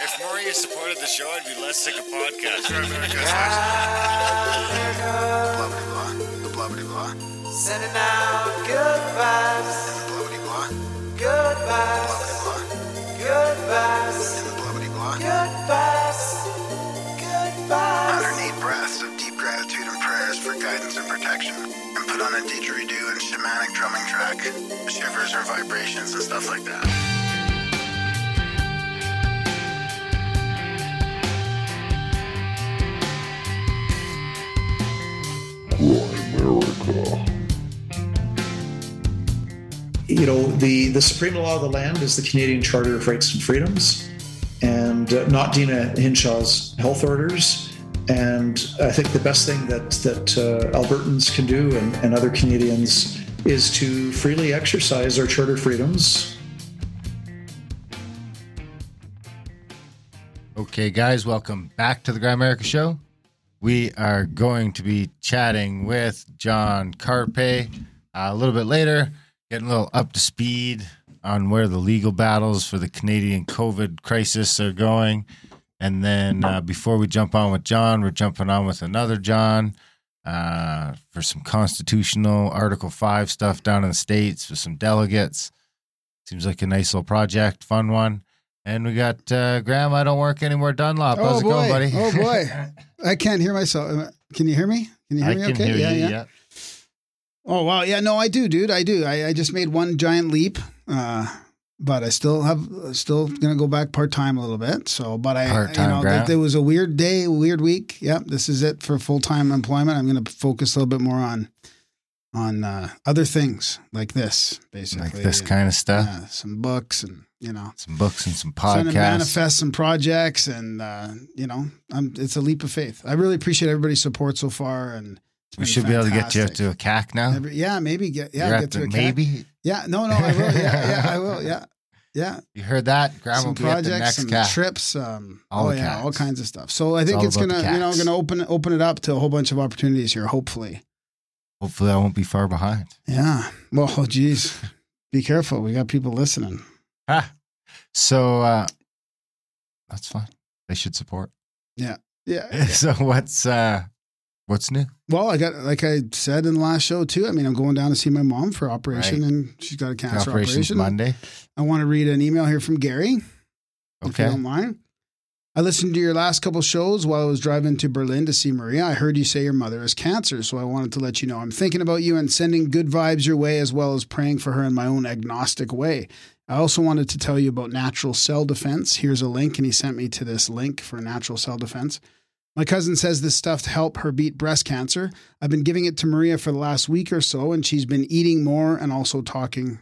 If Maria supported the show, I'd be less sick of podcasts. Blah blah blah. The blah blah blah. Sending out good vibes, Blah blah blah. good Blah vibes, blah blah. good vibes, The blah blah blah. good vibes, good vibes. 108 breaths of deep gratitude and prayers for guidance and protection. And put on a didgeridoo and shamanic drumming track. Shivers or vibrations and stuff like that. You know, the, the supreme law of the land is the Canadian Charter of Rights and Freedoms, and uh, not Deena Hinshaw's health orders. And I think the best thing that that uh, Albertans can do and, and other Canadians is to freely exercise our charter freedoms. Okay, guys, welcome back to the Grimerica Show. We are going to be chatting with John Carpay uh, a little bit later, getting a little up to speed on where the legal battles for the Canadian COVID crisis are going. And then uh, before we jump on with John, we're jumping on with another John uh, for some constitutional Article 5 stuff down in the States with some delegates. Seems like a nice little project, fun one. And we got uh, Graham. I don't work anymore. Dunlop. How's it boy. going, buddy? oh boy, I can't hear myself. Uh, Can you hear me? Can you hear I me? okay. hear yeah, you. yeah. Yeah. Oh wow, yeah. No, I do, dude. I do. I, I just made one giant leap, uh, but I still have still gonna go back part time a little bit. So, but I, Part-time, you know, th- there was a weird day, weird week. Yep, this is it for full time employment. I'm gonna focus a little bit more on on uh, other things like this, basically, Like this And, kind of stuff. yeah, some books and you know. Some books and some podcasts. manifest some projects and uh, you know I'm, it's a leap of faith i really appreciate everybody's support so far and We should be able to get you up to a CAC now. Every- yeah maybe get yeah You're get to a CAC. maybe. yeah no no i will yeah yeah i will yeah yeah You heard that? Graham some projects some CAC. trips um All oh the yeah all kinds of stuff so i think all it's gonna you know gonna open open it up to a whole bunch of opportunities here hopefully Hopefully, I won't be far behind. yeah well oh geez be careful we got people listening Ah. So uh, that's fine. They should support. yeah Yeah. so what's uh, what's new? Well, I got like I said in the last show too. I mean, I'm going down to see my mom for operation, Right. and she's got a cancer Operations operation. Monday. I want to read an email here from Gary, if you Okay. don't mind. I listened to your last couple shows while I was driving to Berlin to see Maria. I heard you say your mother has cancer, so I wanted to let you know I'm thinking about you and sending good vibes your way, as well as praying for her in my own agnostic way. I also wanted to tell you about natural cell defense. Here's a link, and he sent me to this link for natural cell defense. My cousin says this stuff to help her beat breast cancer. I've been giving it to Maria for the last week or so, and she's been eating more and also talking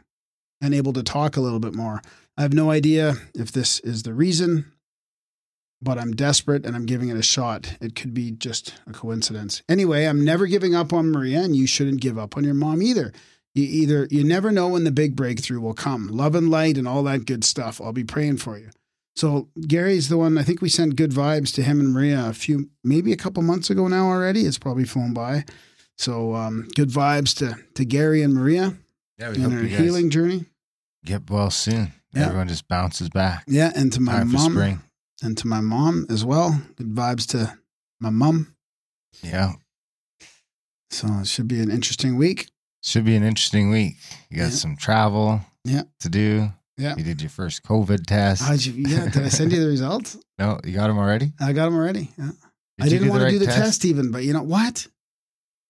and able to talk a little bit more. I have no idea if this is the reason, but I'm desperate and I'm giving it a shot. It could be just a coincidence. Anyway, I'm never giving up on Maria, and you shouldn't give up on your mom either. You either you never know when the big breakthrough will come. Love and light and all that good stuff. I'll be praying for you. So Gary's the one. I think we sent good vibes to him and Maria a few, maybe a couple months ago now already. It's probably flown by. So um, good vibes to to Gary and Maria Yeah, we in hope their healing journey. get well soon. Yeah. Everyone just bounces back. Yeah, and to my Time mom spring. And to my mom as well. Good vibes to my mom. Yeah, So it should be an interesting week. should be an interesting week. You got Yeah. some travel. Yeah. to do. Yeah. You did your first COVID test. How'd you, yeah, did I send you the results? no, you got them already. I got them already. Yeah. Did I didn't want to do the test? even, but you know what?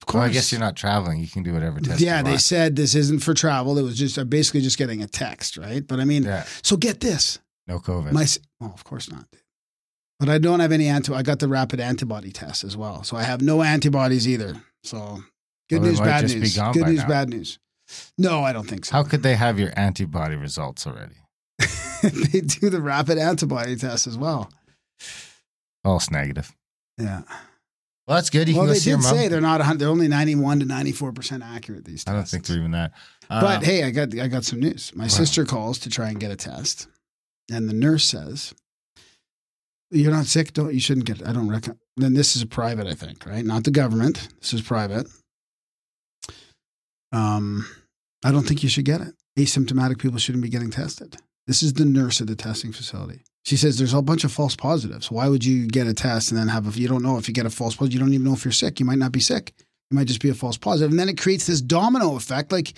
Of course. Well, I guess you're not traveling. You can do whatever test. yeah, they said this isn't for travel. It was just uh, basically just getting a text, right? But I mean, Yeah, so get this. No COVID. My well, of course not. But I don't have any anti. I got the rapid antibody test as well, so I have no antibodies either. So good Well, news, bad news. Good news, now. bad news. No, I don't think so. How could they have your antibody results already? they do the rapid antibody test as well? False negative. Yeah. Well, that's good. You well, can go they see did say they're not. They're only ninety-one to ninety-four percent accurate. These tests. I don't think they're even that. But Um, hey, I got I got some news. My Wow. sister calls to try and get a test, and the nurse says, "You're not sick. Don't you shouldn't get. It. I don't reckon." Then this is a private, I think, right? Not the government. This is private. Um, I don't think you should get it. Asymptomatic people shouldn't be getting tested. This is the nurse at the testing facility. She says there's a bunch of false positives. Why would you get a test and then have a, you don't know if you get a false positive, you don't even know if you're sick. You might not be sick. You might just be a false positive. And then it creates this domino effect. Like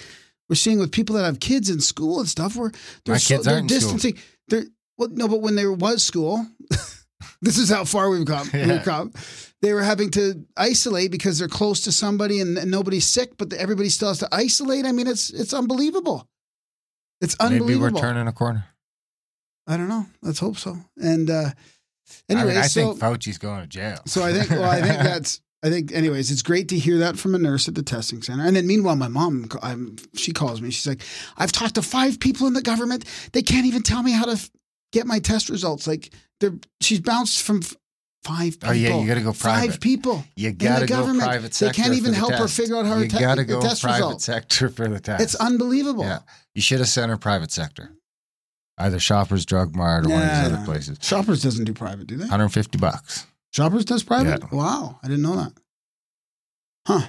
we're seeing with people that have kids in school and stuff where they're, My so, they're aren't in school. They're, well, no, but when there was school, this is how far we've come. Yeah. We've come. They were having to isolate because they're close to somebody and, and nobody's sick, but everybody still has to isolate. I mean, it's it's unbelievable. It's unbelievable. Maybe we're turning a corner. I don't know. Let's hope so. And uh anyway, I, mean, I so think Fauci's going to jail. so I think well, I think that's I think anyways, it's great to hear that from a nurse at the testing center. And then meanwhile, my mom, I'm, she calls me. She's like, "I've talked to five people in the government. They can't even tell me how to f- get my test results. Like they're she's bounced from f- five people. Oh, yeah, you gotta go private. Five people. You gotta the go government. private sector. They can't even help her figure out how you to te- gotta the go test private result. sector for the test. It's unbelievable. Yeah, you should have sent her private sector, either Shoppers Drug Mart or one of these other places. Shoppers doesn't do private, do they? 150 bucks. Shoppers does private? Yeah. Wow. I didn't know that. Huh.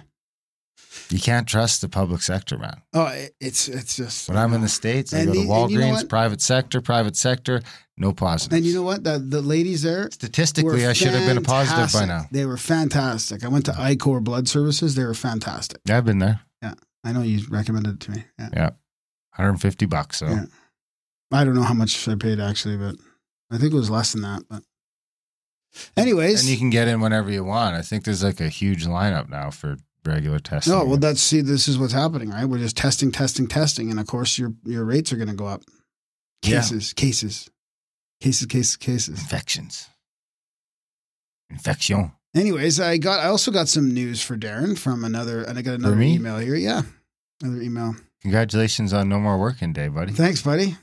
You can't trust the public sector, man. Oh, it- it's it's just When I'm in the uh, states, I And go to the- and you know Walgreens, private sector, private sector, no positives. And you know what? The the ladies there Statistically, I should have been a positive by now. They were fantastic. I went to iCore Blood Services. They were fantastic. Yeah, I've been there. Yeah, I know you recommended it to me. Yeah. 150 bucks. So Yeah. I don't know how much I paid actually, but I think it was less than that. But anyways, and you can get in whenever you want. I think there's like a huge lineup now for regular testing. no, well, that's see, this is what's happening, right? We're just testing, testing, testing, and of course, your your rates are going to go up. Yeah. Cases, cases, cases, cases, cases. infections. Infection. Anyways, I got I also got some news for Darren from another, and I got another email here. Yeah, another email. Congratulations on no more working day, buddy. Thanks, buddy.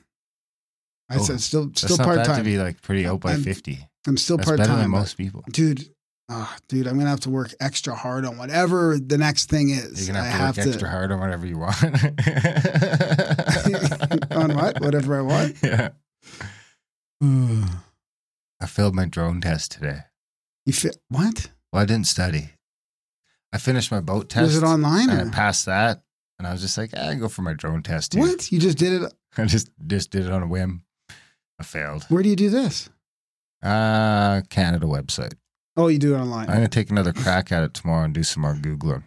I Oh, said still still part bad to time. be like pretty out by I'm 50. I'm still part time. most people. Dude, ah, dude, I'm gonna have to work extra hard on whatever the next thing is. You're gonna I have to work extra hard on whatever you want. on what? Whatever I want. Yeah. I failed my drone test today. You fit what? Well, I didn't study. I finished my boat test. Was it online And or I passed that, and I was just like, eh, I can go for my drone test. Too. what? You just did it. I just just did it on a whim. I failed. Where do you do this? Uh Canada website. Oh, you do it online. I'm gonna take another crack at it tomorrow and do some more googling.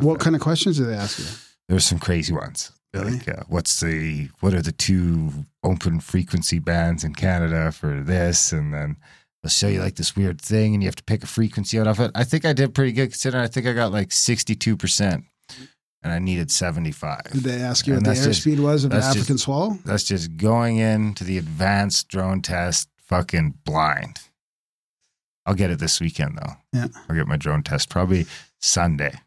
What kind of questions do they ask you? There's some crazy ones. Really? Like, uh, what's the what are the two open frequency bands in Canada for this? And then they'll show you like this weird thing, and you have to pick a frequency out of it. I think I did pretty good considering. I think I got like 62 percent, and I needed 75. Did they ask you And what the just- airspeed was of an that's just- African swallow? That's just going into the advanced drone test, fucking blind. I'll get it this weekend though. Yeah. I'll get my drone test probably Sunday.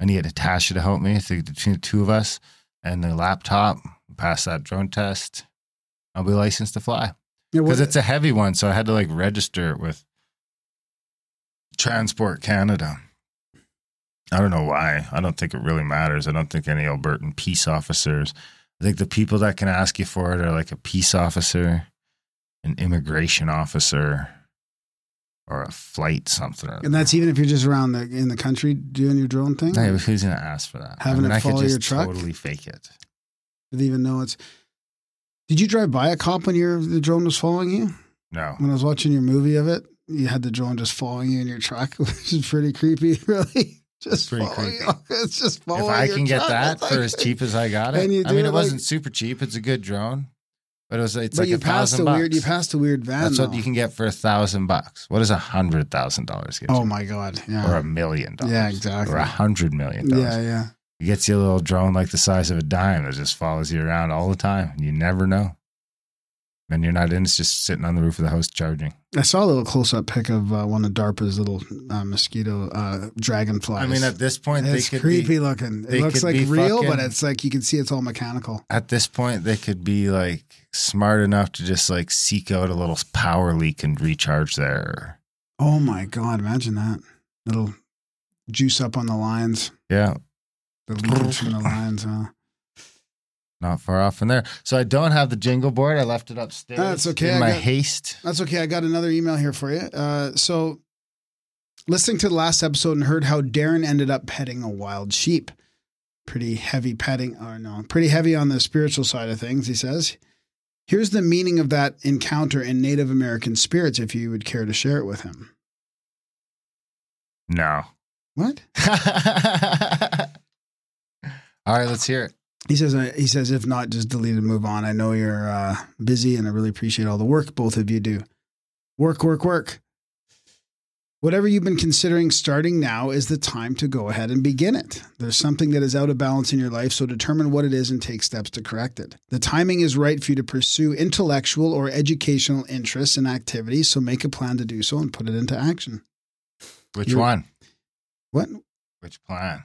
I need Natasha to help me. I think between the two of us and the laptop, pass that drone test. I'll be licensed to fly Yeah, because it's a heavy one. So I had to like register it with Transport Canada. I don't know why. I don't think it really matters. I don't think any Albertan peace officers. I think the people that can ask you for it are like a peace officer, an immigration officer, or a flight something. or and that's even if you're just around the in the country doing your drone thing. Hey, who's gonna ask for that? Having it I follow could your truck? totally fake it. Did even know it's? Did you drive by a cop when your the drone was following you? No, When I was watching your movie of it, you had the drone just following you in your truck, which is pretty creepy, really. Just Pretty creepy. you. It's just following if I can get truck. that It's for like- as cheap as I got it, I mean, it it wasn't like- super cheap. It's a good drone, but it was. It's but like you a passed a thousand weird. You passed a weird van. That's what you can get for a thousand bucks. What does a hundred thousand dollars get? Oh my god! or a million dollars. Yeah, exactly. Or a hundred million dollars. yeah, yeah. It gets you a little drone like the size of a dime that just follows you around all the time. You never know. And you're not in, it's just sitting on the roof of the house charging. I saw a little close up pic of uh, one of DARPA's little uh, mosquito uh, dragonflies. I mean, at this point, it's they could creepy be, looking. It looks like real, but it's like you can see it's all mechanical. at this point, they could be like smart enough to just like seek out a little power leak and recharge there. Oh my god! Imagine that little juice up on the lines. Yeah, The leakage from the lines. Huh? Not far off from there. So I don't have the jingle board. I left it upstairs. That's okay, In I my got- haste. That's okay. I got another email here for you. Uh, so, listening to the last episode and heard how Darren ended up petting a wild sheep. Pretty heavy petting, or no, pretty heavy on the spiritual side of things, he says. Here's the meaning of that encounter in Native American spirits if you would care to share it with him. No. What? All right, let's hear it. He says, uh, he says, if not, just delete and move on. I know you're uh, busy and I really appreciate all the work both of you do. Work, work, work. Whatever you've been considering starting now is the time to go ahead and begin it. There's something that is out of balance in your life, so determine what it is and take steps to correct it. The timing is right for you to pursue intellectual or educational interests and activities, so make a plan to do so and put it into action. Which You're- one? What? Which plan?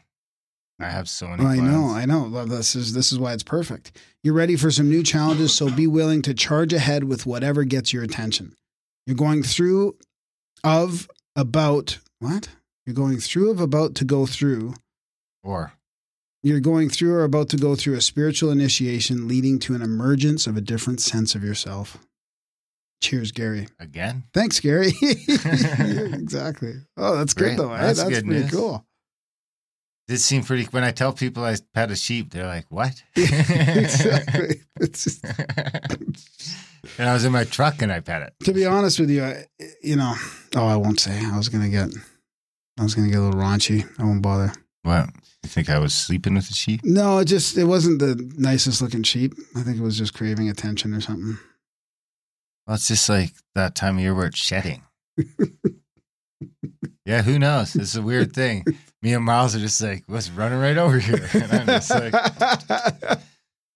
I have so many Oh, I plans. know, I know. This is this is why it's perfect. You're ready for some new challenges, so be willing to charge ahead with whatever gets your attention. You're going through of about what? You're going through of about to go through. Or You're going through or about to go through a spiritual initiation leading to an emergence of a different sense of yourself. Cheers, Gary. again? Thanks, Gary. exactly. Oh, that's Great. good though. eh? That's That's, good pretty news. cool. This seemed pretty. When I tell people I pet a sheep, they're like, "What?" exactly. Just, and I was in my truck and I pet it. to be honest with you, I, you know, oh, I won't say. I was gonna get, I was gonna get a little raunchy. I won't bother. What? You think I was sleeping with the sheep? No, it just it wasn't the nicest looking sheep. I think it was just craving attention or something. Well, it's just like that time of year where it's shedding. yeah, who knows? It's a weird thing. Me and Miles are just like, what's running right over here? And I'm just like,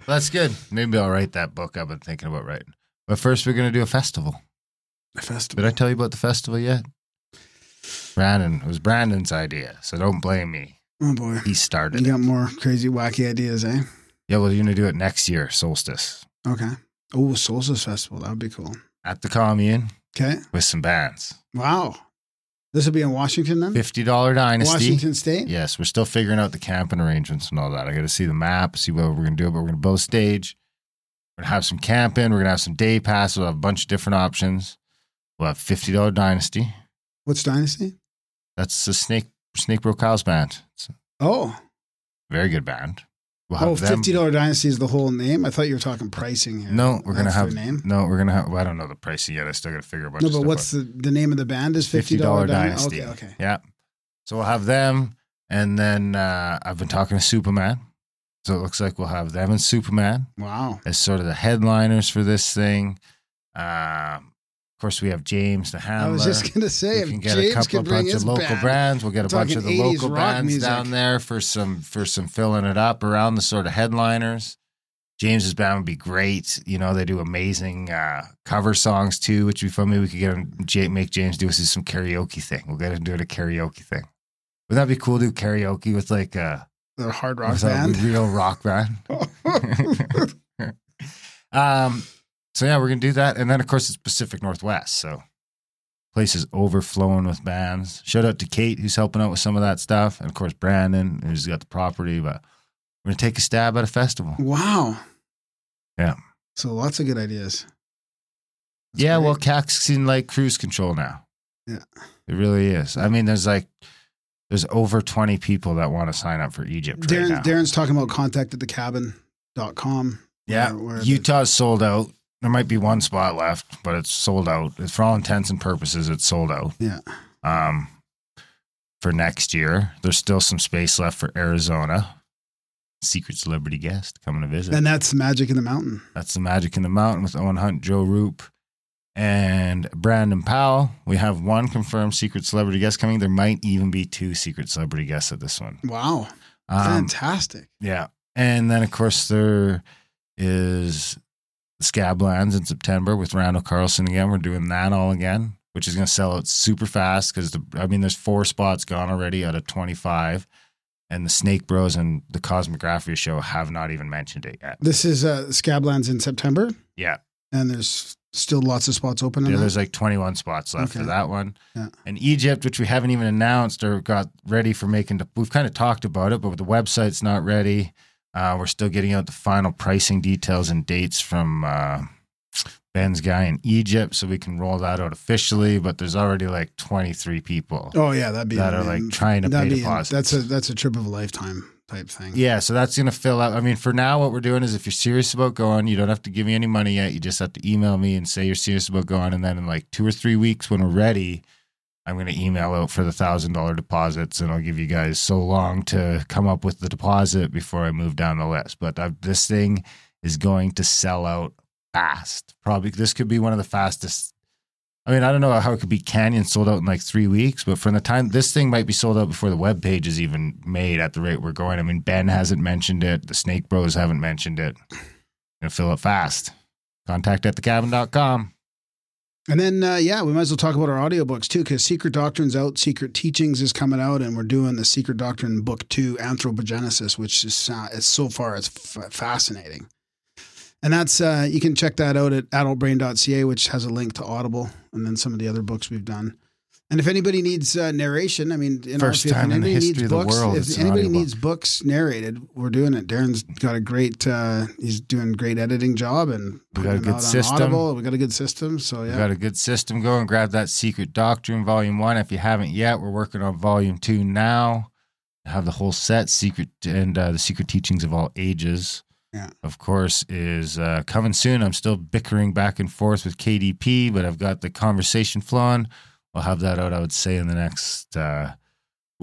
that's good. Maybe I'll write that book I've been thinking about writing. But first, we're going to do a festival. A festival. Did I tell you about the festival yet? Brandon, it was Brandon's idea. So don't blame me. Oh boy, He started you it. got more crazy, wacky ideas, eh? Yeah, well, you're going to do it next year, solstice, Okay. Oh, Solstice Festival. That would be cool. at the commune Okay. with some bands. Wow. This will be in Washington then. $50 Dynasty. Washington State. Yes, we're still figuring out the camping arrangements and all that. I got to see the map, see what we're going to do, but we're going to build a stage. We're going to have some camping. We're going to have some day passes. We'll have a bunch of different options. We'll have $50 Dynasty. What's Dynasty? That's the Snake Snake Bro Cows band. A Oh, very good band. We'll oh, fifty dollar Dynasty is the whole name. I thought you were talking pricing here. No, we're gonna have name. no. We're gonna have. Well, I don't know the pricing yet. I still got to figure a bunch. No, but what's out. the the name of the band? Is fifty dollar dynasty? Okay, okay. Yeah. So we'll have them, and then uh, I've been talking to Superman. So it looks like we'll have them and Superman Wow. as sort of the headliners for this thing. Um, of course, we have James the Handler. I was just gonna say we can get James a couple of bunch of local band, brands. We'll get a bunch of the local bands music. down there for some for some filling it up around the sort of headliners. James's band would be great. You know, they do amazing uh, cover songs too, which would be fun. Maybe we could get him, make James do us some karaoke thing. We'll get him doing a karaoke thing. Would that be cool? to Do karaoke with like a, the hard rock band. real rock band. um, so yeah, we're gonna do that, and then of course it's Pacific Northwest, so place is overflowing with bands. Shout out to Kate who's helping out with some of that stuff, and of course Brandon who's got the property. But we're gonna take a stab at a festival. wow. Yeah. So lots of good ideas. That's yeah, great. well, CAC's in like cruise control now. Yeah. it really is. I mean, there's like there's over twenty people that want to sign up for Egypt right Darren, now. Darren's talking about contact at the cabin.com. Yeah, where- where the- Utah's sold out. There might be one spot left, but it's sold out. It's for all intents and purposes, it's sold out. Yeah. Um, for next year, there's still some space left for Arizona. Secret celebrity guest coming to visit. And that's Magic in the Mountain. That's the magic in the mountain with Owen Hunt, Joe Roop, and Brandon Powell. We have one confirmed secret celebrity guest coming. There might even be two secret celebrity guests at this one. Wow. Um, Fantastic. yeah. And then, of course, there is Scablands in September with Randall Carlson again. We're doing that all again, which is going to sell out super fast because, I mean, there's four spots gone already out of 25. And the Snake Bros and the Kosmographia show have not even mentioned it yet. This is uh, Scablands in September, Yeah. and there's still lots of spots open. Yeah, that? there's like 21 spots left for that one. Yeah. And Egypt, which we haven't even announced or got ready for making, the, we've kind of talked about it, but the website's not ready. Uh, we're still getting out the final pricing details and dates from uh, Ben's guy in Egypt so we can roll that out officially. But there's already like 23 people Oh yeah, that'd be that are like trying to pay deposits. that's a that's a trip of a lifetime. type thing. Yeah, so that's going to fill out. I mean, for now, what we're doing is if you're serious about going, you don't have to give me any money yet. You just have to email me and say you're serious about going. And then in like two or three weeks, when we're ready, I'm going to email out for the thousand dollar deposits, and I'll give you guys so long to come up with the deposit before I move down the list. But i this thing is going to sell out fast. Probably this could be one of the fastest. I mean, I don't know how it could be Canyon sold out in like three weeks, but from the time this thing might be sold out before the web page is even made at the rate we're going. I mean, Ben hasn't mentioned it. The Snake Bros haven't mentioned it. Gonna fill it fast. Contact at thecabin.com. And then, uh, yeah, we might as well talk about our audiobooks too, because Secret Doctrine's out, Secret Teachings is coming out, and we're doing the Secret Doctrine Book Two, Anthropogenesis, which is uh, so far it's f- fascinating. And that's uh, you can check that out at adultbrain.ca, which has a link to Audible, and then some of the other books we've done. And if anybody needs uh, narration, I mean, know, First if time in the history of the books, world, if anybody needs books narrated, we're doing it. Darren's got a great, uh, he's doing great editing job, and We got a good system. Audible. We got a good system, so yeah. got a good system going. Grab that Secret Doctrine Volume 1 if you haven't yet. We're working on Volume 2 now. Have the whole set, Secret and uh, the Secret Teachings of All Ages. Yeah. Of course, is uh, coming soon. I'm still bickering back and forth with KDP, but I've got the conversation flowing. We'll have that out, I would say, in the next, uh,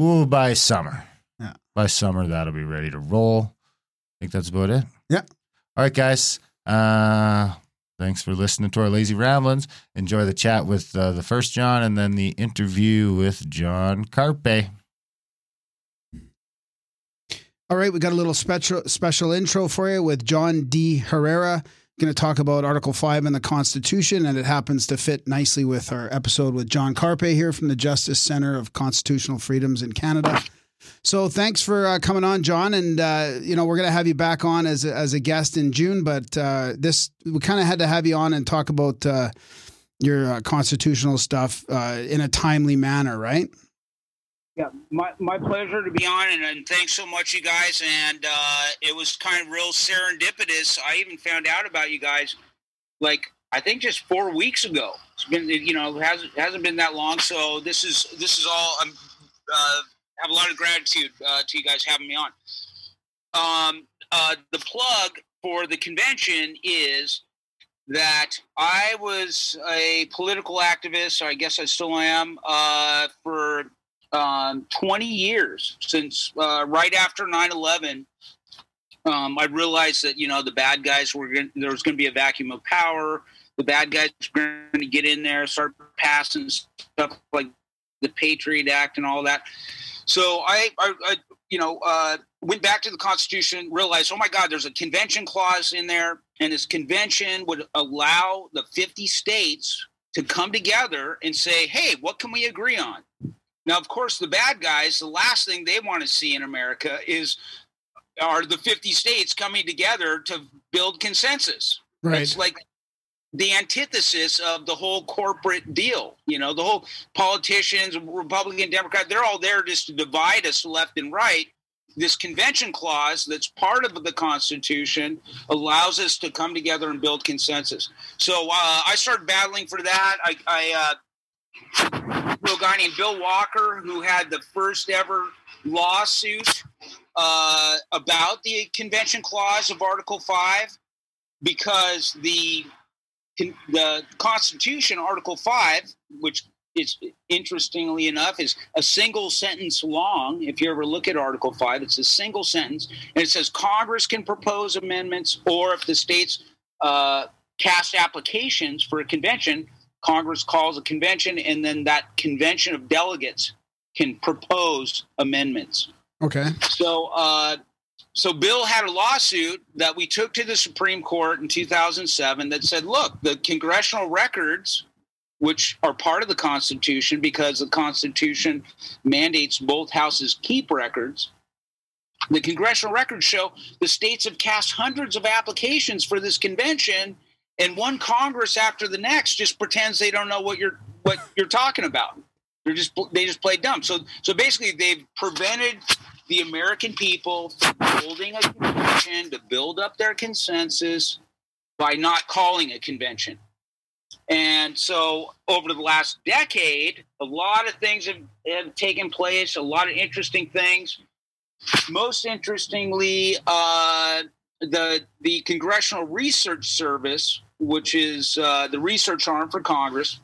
ooh, by summer. Yeah. By summer, that'll be ready to roll. I think that's about it. Yeah. All right, guys. Uh, thanks for listening to our lazy ramblings. Enjoy the chat with uh, the first John and then the interview with John Carpay. All right, we got a little special special intro for you with John D. Herrera. Going to talk about Article 5 in the Constitution, and it happens to fit nicely with our episode with John Carpay here from the Justice Center of Constitutional Freedoms in Canada. So thanks for uh, coming on, John. And, uh, you know, we're going to have you back on as a, as a guest in June, but uh, this, we kind of had to have you on and talk about uh, your uh, constitutional stuff uh, in a timely manner, right? Yeah, my, my pleasure to be on, and, and thanks so much, you guys. And uh, it was kind of real serendipitous. I even found out about you guys, like I think just four weeks ago. It's been, you know, hasn't hasn't been that long. So this is this is all. I'm uh, have a lot of gratitude uh, to you guys having me on. Um, uh, the plug for the convention is that I was a political activist. Or I guess I still am uh, for um, 20 years since uh, right after 9-11 um, i realized that you know the bad guys were going there was going to be a vacuum of power. The bad guys were going to get in there start passing stuff like the patriot act and all that. So i, I, I you know uh, went back to the constitution realized oh my god there's a convention clause in there. And this convention would allow the 50 states to come together and say hey what can we agree on now, of course, the bad guys, the last thing they want to see in America is are the 50 states coming together to build consensus. Right. It's like the antithesis of the whole corporate deal. You know, the whole politicians, Republican, Democrat, they're all there just to divide us left and right. This convention clause that's part of the Constitution allows us to come together and build consensus. So uh, I started battling for that. I, I uh, a guy named Bill Walker who had the first ever lawsuit uh, about the Convention Clause of Article Five, because the the Constitution, Article Five, which is interestingly enough is a single sentence long. If you ever look at Article Five, it's a single sentence, and it says Congress can propose amendments, or if the states uh, cast applications for a convention, Congress calls a convention, and then that convention of delegates can propose amendments. Okay. So, uh, so Bill had a lawsuit that we took to the Supreme Court in 2007 that said, look, the congressional records, which are part of the Constitution because the Constitution mandates both houses keep records. The congressional records show the states have cast hundreds of applications for this convention, and one Congress after the next just pretends they don't know what you're what you're talking about. They're just they just play dumb. So so basically, they've prevented the American people from holding a convention to build up their consensus by not calling a convention. And so, over the last decade, a lot of things have, have taken place, a lot of interesting things. most interestingly, uh, the the Congressional Research Service, which is uh, the research arm for Congress,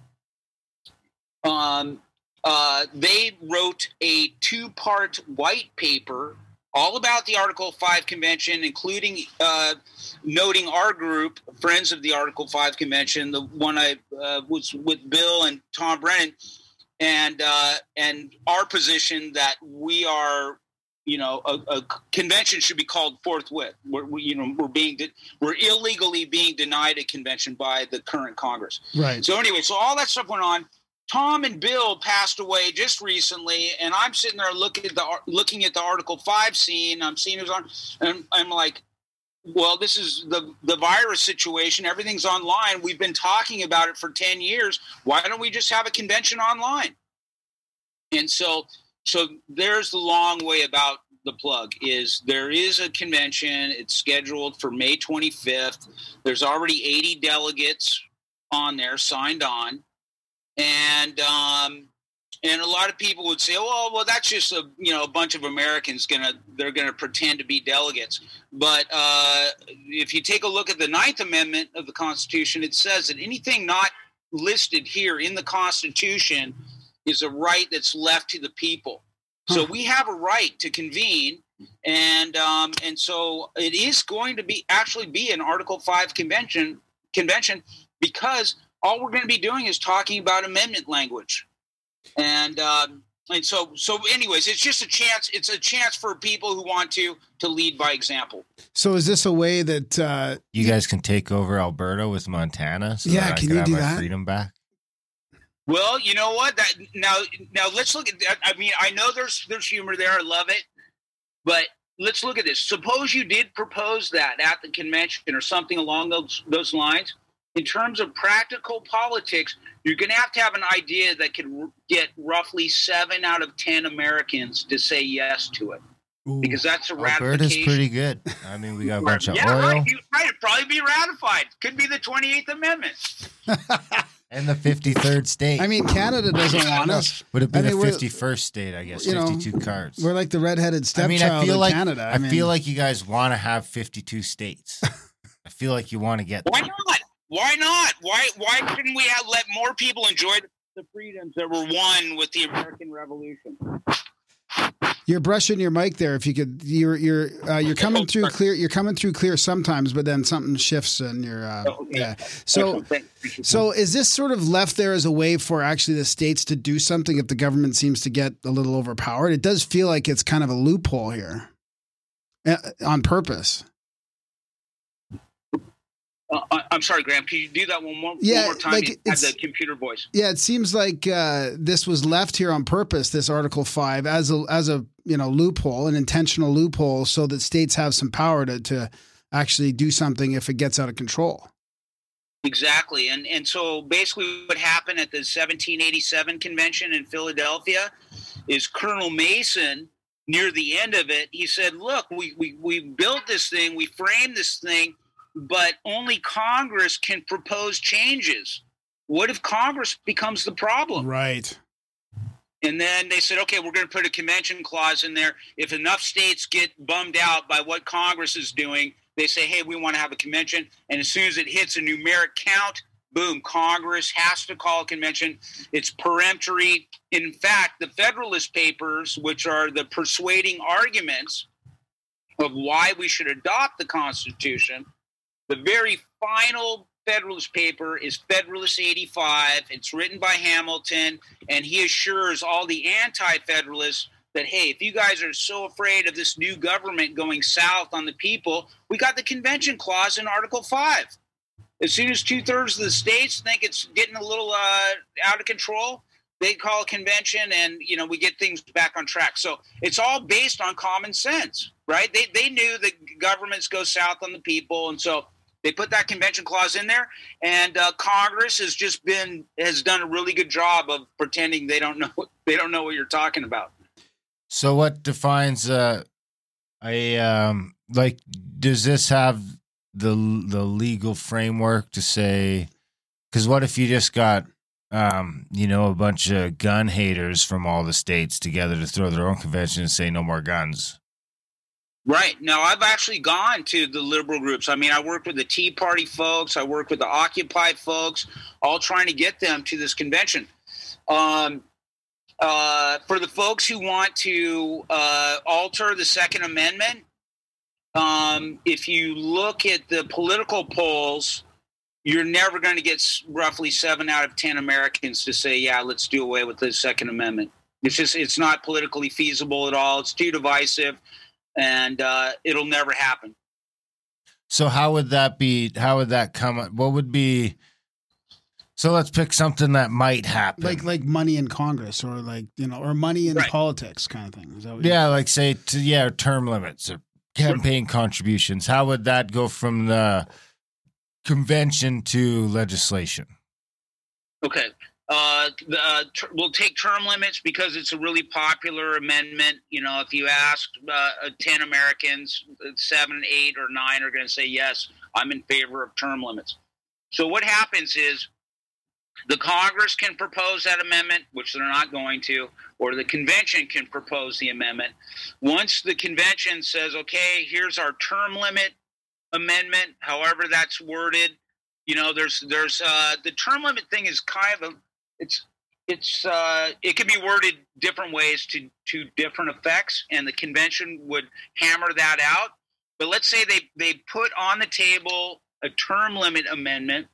um, uh, they wrote a two part white paper all about the Article 5 convention, including uh, noting our group, Friends of the Article 5 convention, the one I uh, was with Bill and Tom Brennan, and uh, and our position that we are. You know, a, a convention should be called forthwith. We're, we, you know, we're being de- we're illegally being denied a convention by the current Congress. Right. So anyway, so all that stuff went on. Tom and Bill passed away just recently, and I'm sitting there looking at the looking at the Article Five scene. I'm seeing who's on, and I'm like, well, this is the the virus situation. Everything's online. We've been talking about it for ten years. Why don't we just have a convention online? And so, so there's the long way about the plug. Is there is a convention? It's scheduled for May 25th. There's already 80 delegates on there signed on and um, and a lot of people would say, well, well, that's just a you know a bunch of Americans gonna they're gonna pretend to be delegates. But uh, if you take a look at the Ninth Amendment of the Constitution, it says that anything not listed here in the Constitution is a right that's left to the people. So we have a right to convene, and um, and so it is going to be actually be an Article Five convention convention because all we're going to be doing is talking about amendment language, and um, and so so anyways, it's just a chance. It's a chance for people who want to to lead by example. So is this a way that uh, You guys can take over Alberta with Montana. So Yeah, that can could you have do my that? freedom back. Well, you know what? That now now let's look at that. I mean, I know there's there's humor there. I love it, but let's look at this. Suppose you did propose that at the convention or something along those those lines. In terms of practical politics, you're going to have to have an idea that could r- get roughly seven out of ten Americans to say yes to it, because that's a Alberta's ratification. pretty good. I mean, we got a bunch of yeah, oil right. Right. It'd probably be ratified. Could be the 28th Amendment. and the 53rd state. I mean, Canada doesn't want us. would have been I mean, the 51st state, I guess. you know, 52 cards. We're like the redheaded I mean, stepchild I feel of like Canada. I, mean, feel like you guys want to have 52 states. I feel like you want to get Why not? Why not? Why why couldn't we have let more people enjoy the freedoms that were won with the American Revolution? You're brushing your mic there. If you could, you're you're uh, you're coming through clear. You're coming through clear sometimes, but then something shifts and you're uh, Oh, okay. yeah. So. So is this sort of left there as a way for actually the states to do something if the government seems to get a little overpowered? It does feel like it's kind of a loophole here, uh, on purpose. Uh, I- I'm sorry, Graham. Can you do that one more, Yeah, one more time? like, it's- the computer voice. Yeah, it seems like uh, this was left here on purpose. This Article Five as a as a you know loophole, an intentional loophole, so that states have some power to to actually do something if it gets out of control. Exactly. And and so basically what happened at the 1787 convention in Philadelphia is Colonel Mason near the end of it, he said, "Look, we we we built this thing, we framed this thing, but only Congress can propose changes. What if Congress becomes the problem?" Right. And then they said, okay, we're going to put a convention clause in there. If enough states get bummed out by what Congress is doing, they say, hey, we want to have a convention. And as soon as it hits a numeric count, boom, Congress has to call a convention. It's peremptory. In fact, the Federalist Papers, which are the persuading arguments of why we should adopt the Constitution, the very final Federalist paper is Federalist 85. It's written by Hamilton, and he assures all the anti Federalists that, hey, if you guys are so afraid of this new government going south on the people, we got the convention clause in Article 5. As soon as two thirds of the states think it's getting a little uh, out of control, they call a convention and you know we get things back on track so it's all based on common sense right they, they knew that governments go south on the people and so they put that convention clause in there and uh, congress has just been has done a really good job of pretending they don't know they don't know what you're talking about. So what defines uh, a um like does this have the the legal framework to say cuz what if you just got um you know a bunch of gun haters from all the states together to throw their own convention and say no more guns Right. Now, I've actually gone to the liberal groups. I mean, I worked with the Tea Party folks, I worked with the Occupy folks, all trying to get them to this convention. Um, uh, for the folks who want to uh, alter the Second Amendment, um, if you look at the political polls, you're never going to get roughly seven out of 10 Americans to say, yeah, let's do away with the Second Amendment. It's just, it's not politically feasible at all. It's too divisive and uh, it'll never happen. So how would that be? How would that come? What would be? So let's pick something that might happen. Like like money in Congress or like you know or money in Right. politics kind of thing. Is that what yeah, like say to, yeah, term limits or campaign contributions. How would that go from the convention to legislation? Okay. Uh, uh, ter- we'll take term limits because it's a really popular amendment. You know, if you ask uh, uh, 10 Americans, uh, seven, eight, or nine are going to say, yes, I'm in favor of term limits. So what happens is the Congress can propose that amendment, which they're not going to, or the convention can propose the amendment. Once the convention says, okay, here's our term limit amendment, however that's worded, you know, there's there's uh, the term limit thing is kind of a it's it's uh, it can be worded different ways to to different effects, and the convention would hammer that out. But let's say they they put on the table a term limit amendment,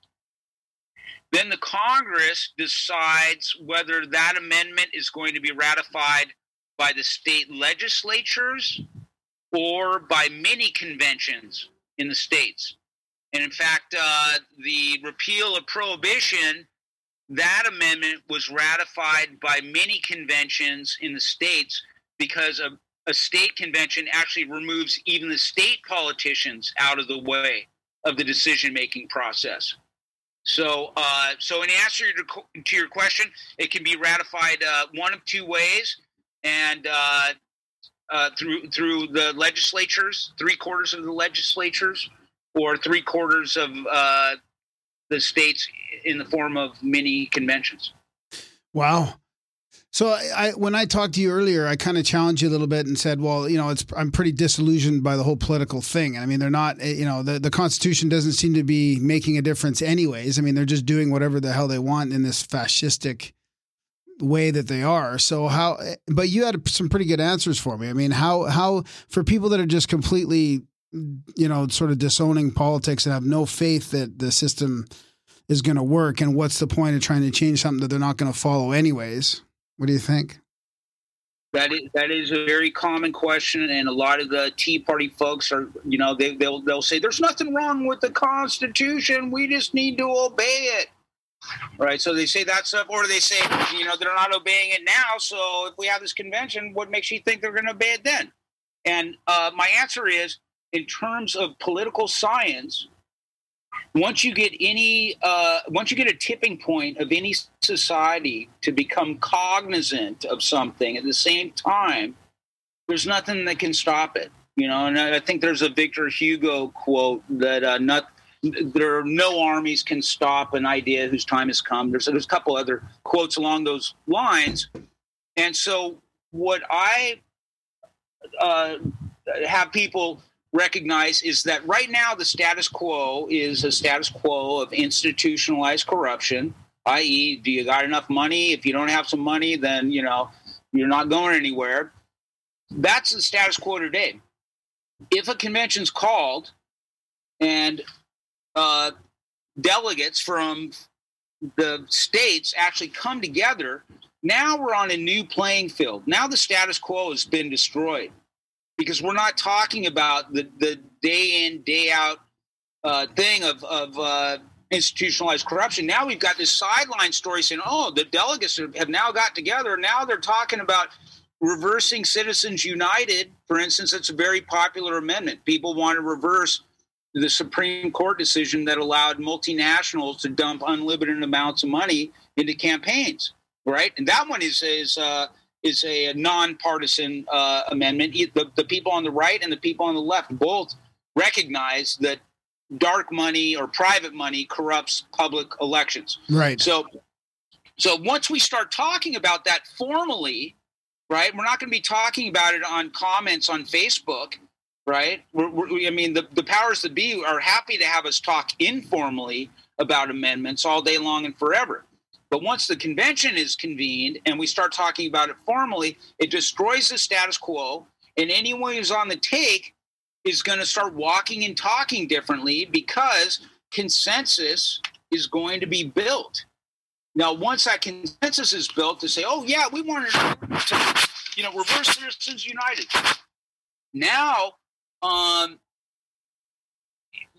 then the Congress decides whether that amendment is going to be ratified by the state legislatures or by mini conventions in the states. And in fact, uh, the repeal of prohibition that amendment was ratified by many conventions in the states because a, a state convention actually removes even the state politicians out of the way of the decision making process. So, uh, so in answer to, to your question, it can be ratified uh, one of two ways, and uh, uh, through through the legislatures, three quarters of the legislatures, or three quarters of uh, the states in the form of mini conventions. Wow. So I, I when I talked to you earlier, I kind of challenged you a little bit and said, well, you know, it's I'm pretty disillusioned by the whole political thing. I mean, they're not, eh, you know, the the Constitution doesn't seem to be making a difference, anyways. I mean, they're just doing whatever the hell they want in this fascistic way that they are. So how? eh, But you had some pretty good answers for me. I mean, how how for people that are just completely, you know, sort of disowning politics and have no faith that the system is going to work, and what's the point of trying to change something that they're not going to follow anyways? What do you think? That is that is a very common question, and a lot of the Tea Party folks are, you know, they they'll they'll say there's nothing wrong with the Constitution. We just need to obey it. Right. So they say that stuff, or they say, you know, they're not obeying it now. So if we have this convention, what makes you think they're going to obey it then? And uh, my answer is, in terms of political science, once you get any uh, once you get a tipping point of any society to become cognizant of something at the same time there's nothing that can stop it you know? And i think there's a victor hugo quote that uh, not there are no armies can stop an idea whose time has come. There's, there's a couple other quotes along those lines. And so what i uh, have people recognize is that right now the status quo is a status quo of institutionalized corruption i.e do you got enough money? If you don't have some money then you know you're not going anywhere. That's the status quo today. If a convention's called and uh, delegates from the states actually come together now we're on a new playing field. Now the status quo has been destroyed because we're not talking about the, the day in day out uh, thing of, of uh, institutionalized corruption. Now we've got this sideline story saying oh the delegates have now got together. Now they're talking about reversing citizens united. For instance it's a very popular amendment. People want to reverse the supreme court decision that allowed multinationals to dump unlimited amounts of money into campaigns right? And that one is is uh, is a nonpartisan uh, amendment. The, the people on the right and the people on the left both recognize that dark money or private money corrupts public elections. Right. So, so once we start talking about that formally, right, we're not going to be talking about it on comments on Facebook. right? We're, we're, I mean, the, the powers that be are happy to have us talk informally about amendments all day long and forever. But once the convention is convened and we start talking about it formally, it destroys the status quo. And anyone who's on the take is going to start walking and talking differently because consensus is going to be built. Now, once that consensus is built to say, oh, yeah, we want to, you know, reverse citizens united. Now, um,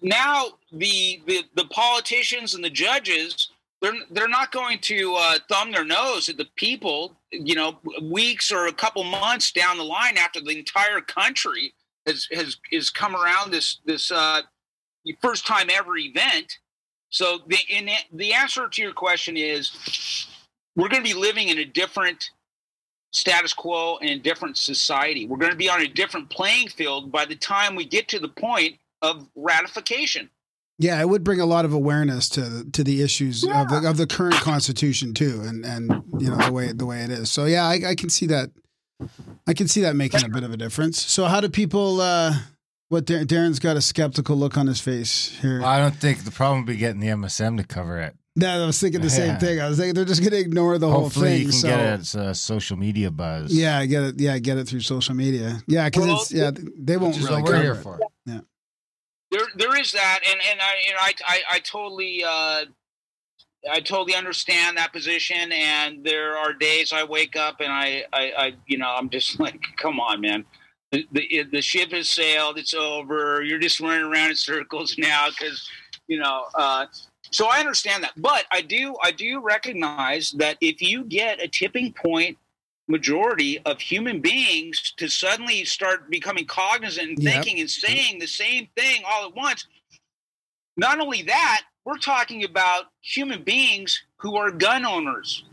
now the, the the politicians and the judges they're they're not going to uh, thumb their nose at the people you know weeks or a couple months down the line after the entire country has has is come around this this uh, first time ever event. So the in the answer to your question is we're going to be living in a different status quo and a different society. We're going to be on a different playing field by the time we get to the point of ratification Yeah, it would bring a lot of awareness to the, to the issues of the of the current constitution too, and and you know the way the way it is. So yeah, I, I can see that. I can see that making a bit of a difference. So how do people? uh What Dar- Darren's got a skeptical look on his face here. Well, I don't think the problem would be getting the MSM to cover it. Yeah, I was thinking the same Yeah. thing. I was thinking they're just going to ignore the whole Hopefully, thing. you can so get it as a social media buzz. yeah, I get it. Yeah, get it through social media. Yeah, because Well, it's yeah they won't which really cover here it. for. There there is that and and i and i i, I totally uh I totally understand that position, and there are days I wake up and I, I, I you know, I'm just like, come on, man. The, the the ship has sailed. It's over. You're just running around in circles now because, you know. Uh, so I understand that, but I do I do recognize that if you get a tipping point majority of human beings to suddenly start becoming cognizant and Yep. thinking and saying the same thing all at once, not only that, we're talking about human beings who are gun owners,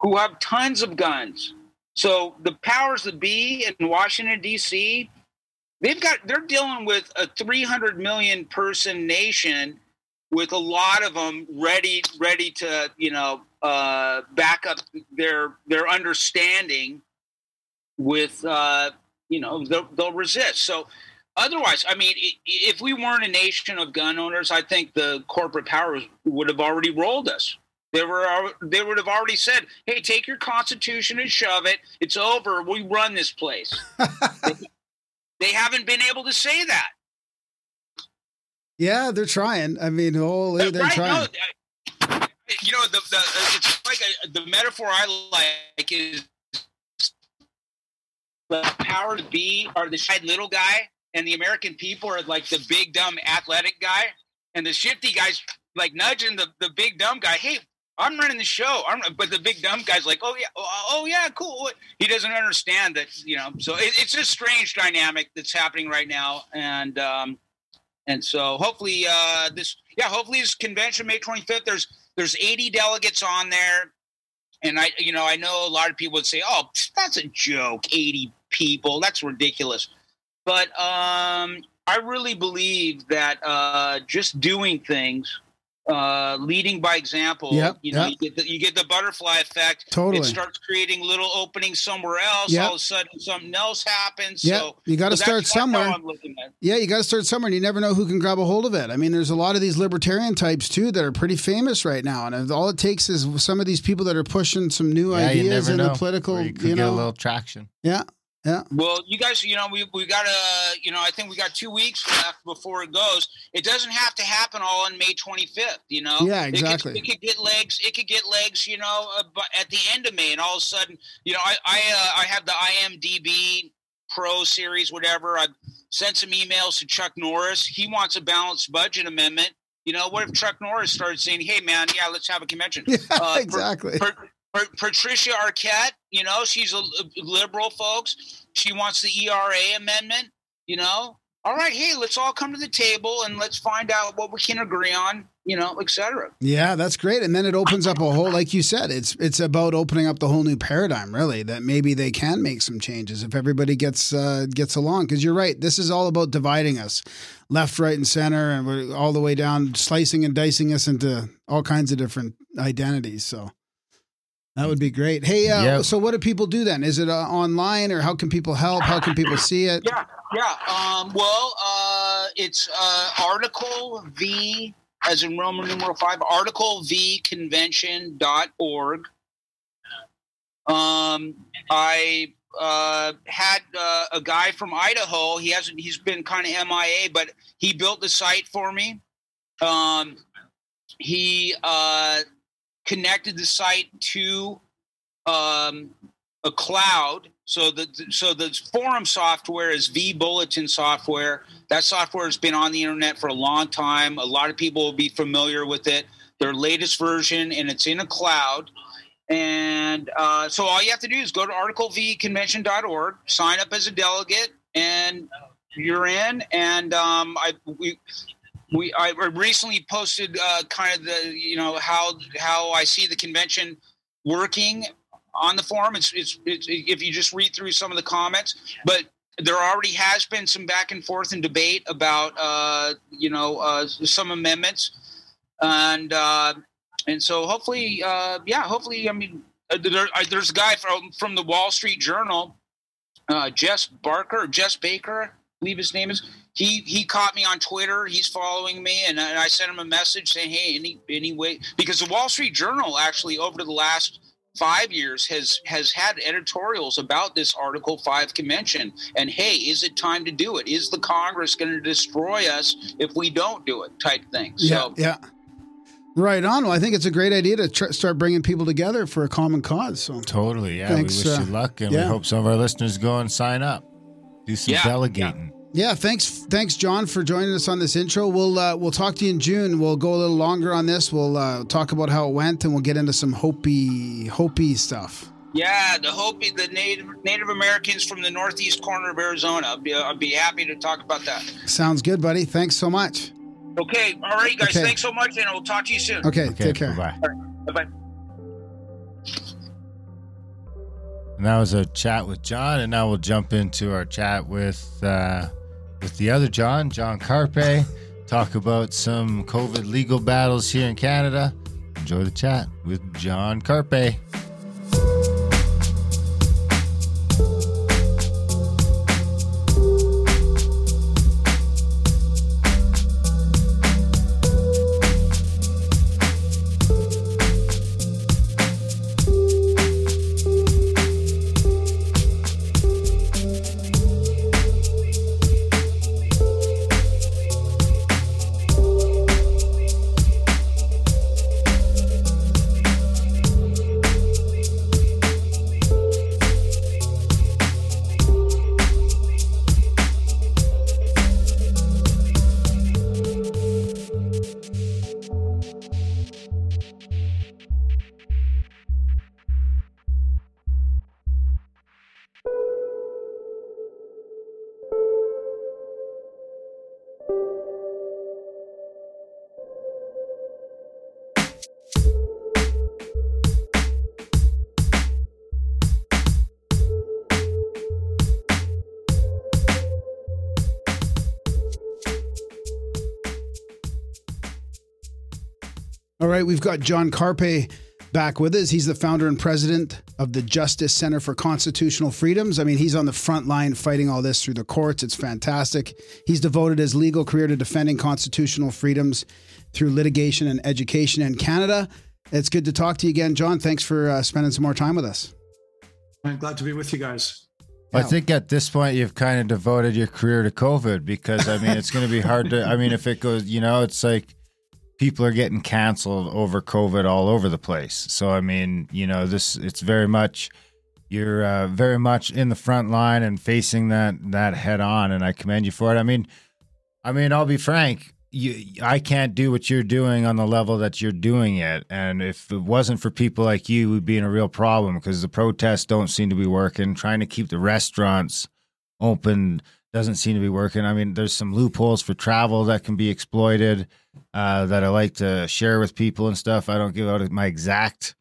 who have tons of guns. So the powers that be in Washington D.C. They've got they're dealing with a 300 million person nation with a lot of them ready ready to you know uh, back up their their understanding with uh, you know they'll, they'll resist. So otherwise, I mean, if we weren't a nation of gun owners, I think the corporate powers would have already rolled us. They were they would have already said, "Hey, take your constitution and shove it. It's over. We run this place." they haven't been able to say that. Yeah, they're trying. I mean, holy, they're right? trying. No, you know, the, the it's like a, the metaphor I like is the power to be are the shy little guy, and the American people are like the big dumb athletic guy, and the shifty guys like nudging the, the big dumb guy. Hey, I'm running the show. I'm, but the big dumb guy's like, oh yeah, oh, oh yeah, cool. He doesn't understand that, you know. So it, it's a strange dynamic that's happening right now, and um, and so hopefully uh, this, yeah, hopefully this convention May 25th. There's there's 80 delegates on there, and I, you know, I know a lot of people would say, oh, that's a joke, 80 people, that's ridiculous. But um, I really believe that uh, just doing things, uh, leading by example, Yep, you know, yep. you get the, you get the butterfly effect. Totally. It starts creating little openings somewhere else. Yep. All of a sudden, something else happens. Yeah, So you got to so start somewhere. I'm looking at. it. Yeah, you got to start somewhere, and you never know who can grab a hold of it. I mean, there's a lot of these libertarian types too that are pretty famous right now, and all it takes is some of these people that are pushing some new Yeah, ideas never in know. the political. Or You, you could get know, a little traction. yeah, yeah, Well, you guys, you know, we we got to, you know, I think we got two weeks left before it goes. It doesn't have to happen all on May 25th. You know, Yeah, It could- exactly. It could, get legs. It could get legs. You know, uh, but at the end of May, and all of a sudden, you know, I I uh, I have the IMDb Pro series, whatever. I sent some emails to Chuck Norris. He wants a balanced budget amendment. You know, what if Chuck Norris started saying, "Hey, man, yeah, let's have a convention." yeah, Uh, exactly. Per, per, Patricia Arquette, you know, she's a, liberal, folks. She wants the ERA amendment, you know. All right, hey, let's all come to the table and let's find out what we can agree on, you know, et cetera. Yeah, that's great. And then it opens up a whole, like you said, it's it's about opening up the whole new paradigm, really. That maybe they can make some changes if everybody gets uh, gets along. Because you're right, this is all about dividing us, left, right, and center, and we're all the way down, slicing and dicing us into all kinds of different identities. So That would be great. Hey, uh, Yep. so what do people do then? Is it uh, online or how can people help? How can people see it? Yeah, yeah. Um, well, uh, it's uh, article V as in Roman numeral five, article V convention.org. Um, I uh, had uh, a guy from Idaho. He hasn't. He's been kind of MIA, but he built the site for me. Um, he uh, connected the site to um, a cloud. So the so the forum software is vBulletin software. That software has been on the internet for a long time. A lot of people will be familiar with it. Their latest version, and it's in a cloud. And uh, so all you have to do is go to articlevconvention.org, sign up as a delegate, and you're in. And um, I we we I recently posted uh, kind of the you know how how I see the convention working on the forum. It's, it's it's if you just read through some of the comments, but there already has been some back and forth and debate about uh, you know uh, some amendments, and uh, and so hopefully, uh, yeah, hopefully, I mean, uh, there, there's a guy from from the Wall Street Journal, uh, Jess Barker, Jess Baker, believe his name is. He he caught me on Twitter. He's following me, and, and I sent him a message saying, "Hey, any any way?" Because the Wall Street Journal actually over the last five years has has had editorials about this Article Five convention. And hey, is it time to do it? Is the Congress going to destroy us if we don't do it? Type thing. So yeah. Right on. Well, I think it's a great idea to tr- start bringing people together for a common cause. So Totally. Yeah. Thanks, we wish uh, you luck and yeah. we hope some of our listeners go and sign up. Do some Yeah, delegating. yeah, thanks, thanks, John, for joining us on this intro. We'll uh, we'll talk to you in June. We'll go a little longer on this. We'll uh, talk about how it went, and we'll get into some Hopi Hopi stuff. yeah, the Hopi, the Native Native Americans from the northeast corner of Arizona. I'd be, I'd be happy to talk about that. Sounds good, buddy. Thanks so much. Okay, all right, guys. Okay. Thanks so much, and we'll talk to you soon. Okay, Okay. take care. Bye. Bye bye. And that was a chat with John, and now we'll jump into our chat with uh, with the other John, John Carpay. Talk about some COVID legal battles here in Canada. Enjoy the chat with John Carpay. Right, we've got John Carpay back with us. He's the founder and president of the Justice Center for Constitutional Freedoms. I mean, he's on the front line fighting all this through the courts. It's fantastic. He's devoted his legal career to defending constitutional freedoms through litigation and education in Canada. It's good to talk to you again, John. Thanks for uh, spending some more time with us. I'm glad to be with you guys. I think at this point you've kind of devoted your career to COVID because I mean it's going to be hard to. I mean if it goes, you know, it's like people are getting canceled over COVID all over the place. So I mean, you know, this it's very much you're uh, very much in the front line and facing that that head on, and I commend you for it. I mean, I mean, I'll be frank. You, I can't do what you're doing on the level that you're doing it, and if it wasn't for people like you, we'd be in a real problem because the protests don't seem to be working. Trying to keep the restaurants open doesn't seem to be working. I mean, there's some loopholes for travel that can be exploited uh, that I like to share with people and stuff. I don't give out my exact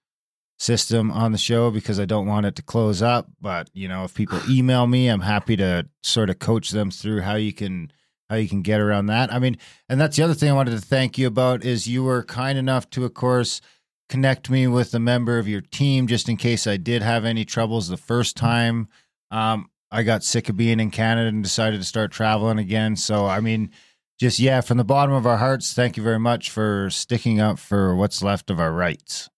system on the show because I don't want it to close up. But you know, if people email me, I'm happy to sort of coach them through how you can how you can get around that. I mean, and that's the other thing I wanted to thank you about is you were kind enough to, of course, connect me with a member of your team just in case I did have any troubles the first time. Um, I got sick of being in Canada and decided to start traveling again. So, I mean, just yeah, from the bottom of our hearts, thank you very much for sticking up for what's left of our rights.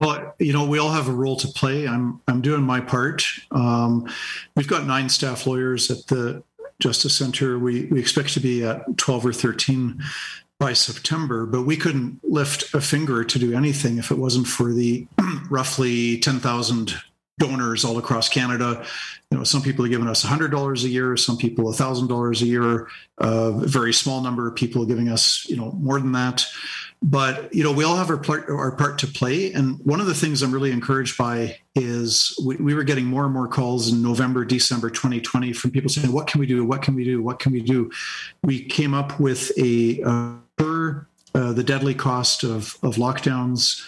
Well, you know, we all have a role to play. I'm I'm doing my part. Um, we've got nine staff lawyers at the Justice Center. We we expect to be at 12 or 13 by September, but we couldn't lift a finger to do anything if it wasn't for the roughly 10,000 donors all across Canada. You know, some people are giving us $100 a year, some people $1,000 a year. A very small number of people giving us, you know, more than that. But you know, we all have our part, our part to play. And one of the things I'm really encouraged by is we, we were getting more and more calls in November, December 2020 from people saying, "What can we do? What can we do? What can we do?" We came up with a uh, uh, the deadly cost of of lockdowns,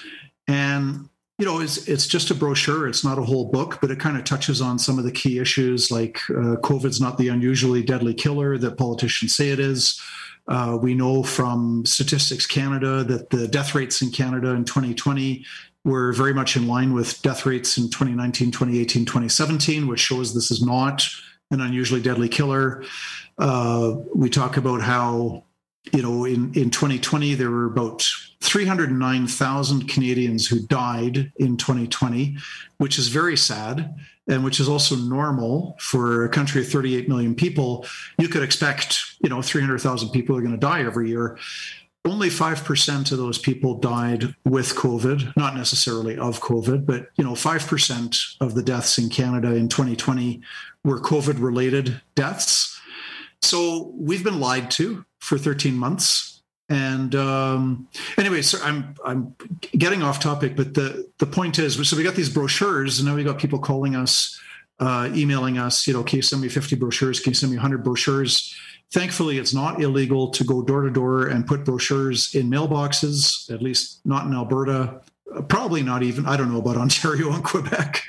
and you know, it's it's just a brochure. It's not a whole book, but it kind of touches on some of the key issues, like uh, COVID's not the unusually deadly killer that politicians say it is. Uh, we know from Statistics Canada that the death rates in Canada in 2020 were very much in line with death rates in 2019, 2018, 2017, which shows this is not an unusually deadly killer. Uh, we talk about how, you know, in, in 2020, there were about 309,000 Canadians who died in 2020, which is very sad and which is also normal for a country of 38 million people. You could expect, you know, 300,000 people are going to die every year. Only 5% of those people died with COVID, not necessarily of COVID, but, you know, 5% of the deaths in Canada in 2020 were COVID related deaths. So we've been lied to for 13 months and um, anyway, so I'm I'm getting off topic, but the the point is, so we got these brochures, and now we got people calling us, uh, emailing us. You know, can you send me 50 brochures? Can you send me 100 brochures? Thankfully, it's not illegal to go door to door and put brochures in mailboxes. At least not in Alberta. Probably not even. I don't know about Ontario and Quebec.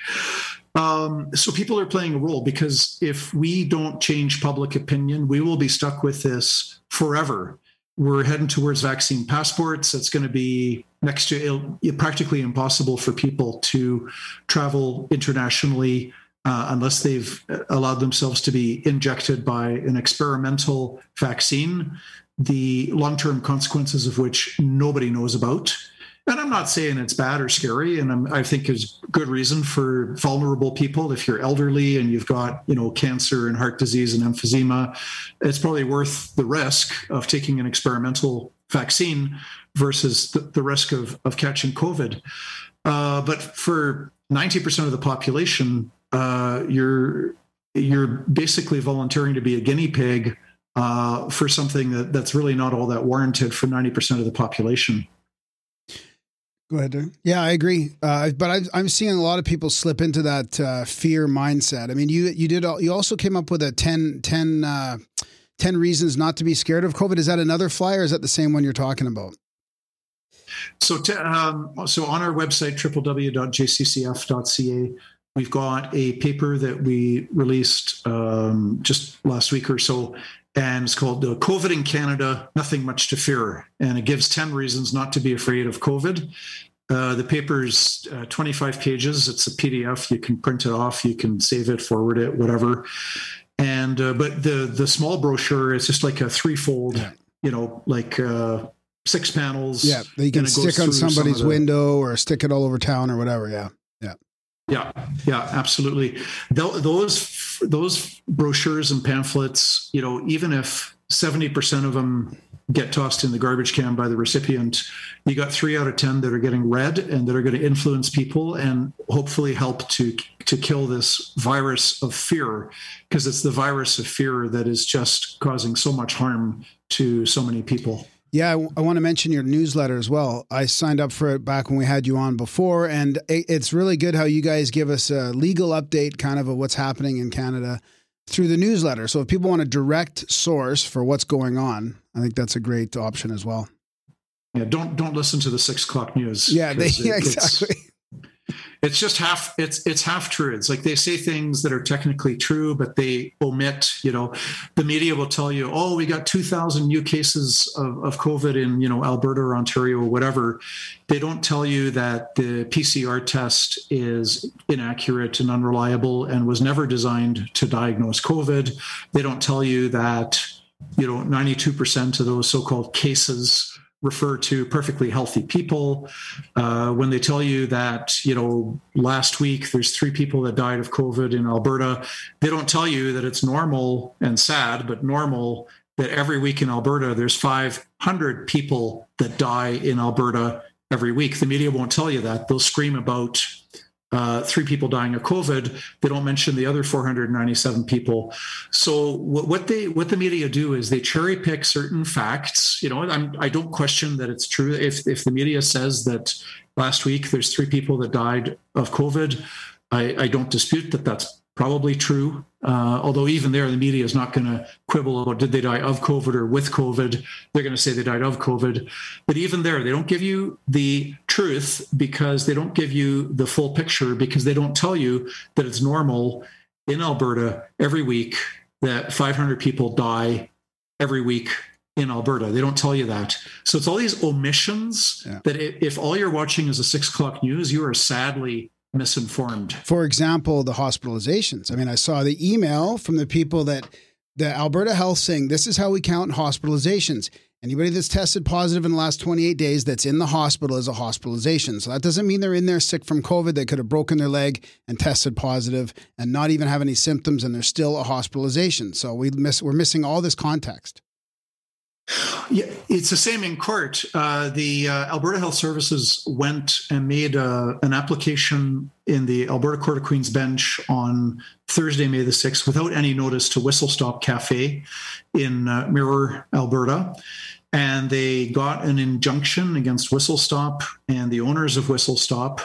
Um, so people are playing a role because if we don't change public opinion, we will be stuck with this forever we're heading towards vaccine passports. It's going to be next to practically impossible for people to travel internationally uh, unless they've allowed themselves to be injected by an experimental vaccine, the long term consequences of which nobody knows about. And I'm not saying it's bad or scary, and I'm, i think there's good reason for vulnerable people. If you're elderly and you've got, you know, cancer and heart disease and emphysema, it's probably worth the risk of taking an experimental vaccine versus the, the risk of, of catching COVID. Uh, but for 90% of the population, uh, you're you're basically volunteering to be a guinea pig uh, for something that, that's really not all that warranted for 90% of the population. Go ahead, Darren. Yeah, I agree. Uh, but I, I'm seeing a lot of people slip into that uh, fear mindset. I mean, you you did all, you also came up with a 10, 10, uh, 10 reasons not to be scared of COVID. Is that another flyer? is that the same one you're talking about? So, to, um, so on our website www.jccf.ca, we've got a paper that we released um, just last week or so and it's called uh, COVID in Canada, Nothing Much to Fear. And it gives 10 reasons not to be afraid of COVID. Uh, the paper's uh, 25 pages. It's a PDF. You can print it off, you can save it, forward it, whatever. And uh, but the the small brochure is just like a threefold, yeah. you know, like uh, six panels. Yeah, you can stick on somebody's some the, window or stick it all over town or whatever. Yeah, yeah. Yeah, absolutely. Those those brochures and pamphlets, you know, even if seventy percent of them get tossed in the garbage can by the recipient, you got three out of ten that are getting read and that are going to influence people and hopefully help to to kill this virus of fear, because it's the virus of fear that is just causing so much harm to so many people. Yeah, I, I want to mention your newsletter as well. I signed up for it back when we had you on before, and it, it's really good how you guys give us a legal update, kind of, of what's happening in Canada through the newsletter. So if people want a direct source for what's going on, I think that's a great option as well. Yeah, don't don't listen to the six o'clock news. Yeah, they, yeah exactly. It's just half it's it's half truths like they say things that are technically true but they omit you know. The media will tell you oh we got 2000 new cases of, of covid in you know alberta or ontario or whatever. They don't tell you that the pcr test is inaccurate and unreliable and was never designed to diagnose covid. They don't tell you that you know 92% of those so-called cases refer to perfectly healthy people. Uh, when they tell you that, you know, last week there's three people that died of COVID in Alberta, they don't tell you that it's normal and sad, but normal that every week in Alberta there's 500 people that die in Alberta every week. The media won't tell you that. They'll scream about uh, three people dying of COVID. They don't mention the other 497 people. So what, what they what the media do is they cherry pick certain facts. You know, I'm, I don't question that it's true. If if the media says that last week there's three people that died of COVID, I, I don't dispute that that's probably true. Uh, although even there, the media is not going to quibble about did they die of COVID or with COVID. They're going to say they died of COVID. But even there, they don't give you the truth because they don't give you the full picture because they don't tell you that it's normal in Alberta every week that 500 people die every week in Alberta. They don't tell you that. So it's all these omissions Yeah. that if, if all you're watching is a six o'clock news, you are sadly misinformed. For example, the hospitalizations. I mean, I saw the email from the people that the Alberta Health saying this is how we count hospitalizations. Anybody that's tested positive in the last 28 days that's in the hospital is a hospitalization. So that doesn't mean they're in there sick from COVID. They could have broken their leg and tested positive and not even have any symptoms, and they're still a hospitalization. So we miss, we're missing all this context. Yeah, it's the same in court. Uh, the uh, Alberta Health Services went and made uh, an application in the Alberta Court of Queen's Bench on Thursday, May the 6th, without any notice to Whistle Stop Cafe in uh, Mirror, Alberta. And they got an injunction against Whistle Stop and the owners of Whistle Stop.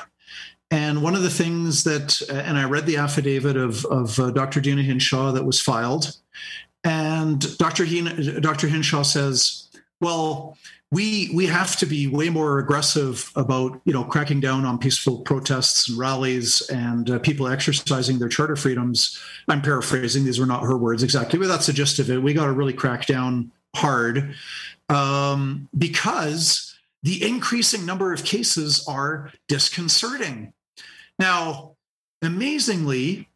And one of the things that, and I read the affidavit of, of uh, Dr. Deena Hinshaw that was filed, and Dr. Hin- Dr. Hinshaw says, well, we we have to be way more aggressive about you know cracking down on peaceful protests and rallies and uh, people exercising their charter freedoms. I'm paraphrasing; these were not her words exactly, but that's the gist of it. We got to really crack down hard um, because the increasing number of cases are disconcerting. Now, amazingly,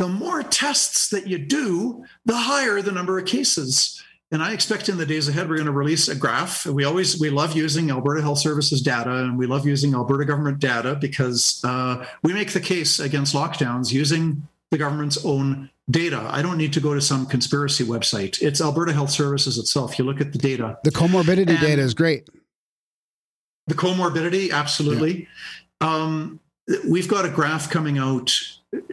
the more tests that you do, the higher the number of cases. And I expect in the days ahead, we're going to release a graph. We always, we love using Alberta Health Services data and we love using Alberta government data because uh, we make the case against lockdowns using the government's own data. I don't need to go to some conspiracy website. It's Alberta Health Services itself. You look at the data. The comorbidity And- data is great. The comorbidity, absolutely. Um, we've got a graph coming out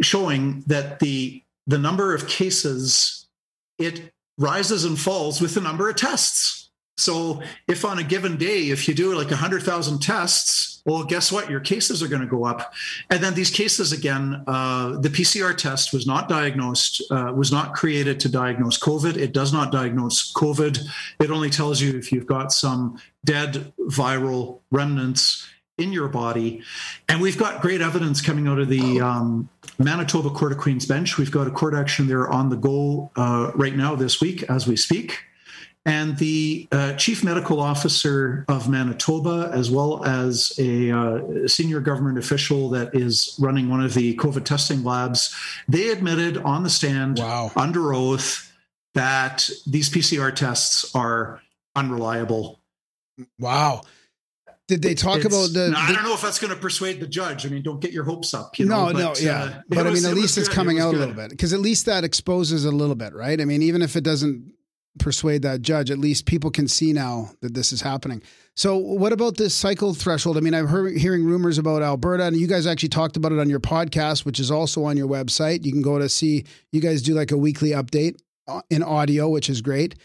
showing that the the number of cases it rises and falls with the number of tests. So if on a given day, if you do like 100,000 tests, well, guess what? Your cases are going to go up. And then these cases again, uh, the PCR test was not diagnosed, uh, was not created to diagnose COVID. It does not diagnose COVID. It only tells you if you've got some dead viral remnants in your body. And we've got great evidence coming out of the um, Manitoba Court of Queen's Bench. We've got a court action there on the go uh, right now this week as we speak. And the uh, chief medical officer of Manitoba, as well as a uh, senior government official that is running one of the COVID testing labs, they admitted on the stand Wow. under oath that these PCR tests are unreliable. Wow. Did they talk It's- about the, Now, I don't know if that's going to persuade the judge. I mean, don't get your hopes up. You no, know, no, but, yeah. uh, it but I mean, at it least it's good. coming It was out a little bit because at least that exposes a little bit, right? I mean, even if it doesn't persuade that judge, at least people can see now that this is happening. So, what about this cycle threshold? I mean, I'm heard, hearing rumors about Alberta, and you guys actually talked about it on your podcast, which is also on your website. You can go to see, you guys do like a weekly update uh, in audio, which is great.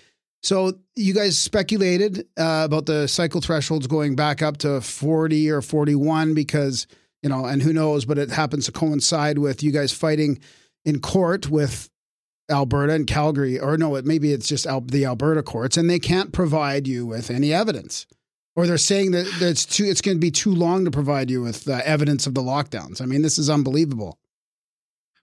So, you guys speculated uh, about the cycle thresholds going back up to 40 or 41 because, you know, and who knows, but it happens to coincide with you guys fighting in court with Alberta and Calgary, or no, it maybe it's just Al- the Alberta courts, and they can't provide you with any evidence. Or they're saying that it's too it's going to be too long to provide you with uh, evidence of the lockdowns. I mean, this is unbelievable.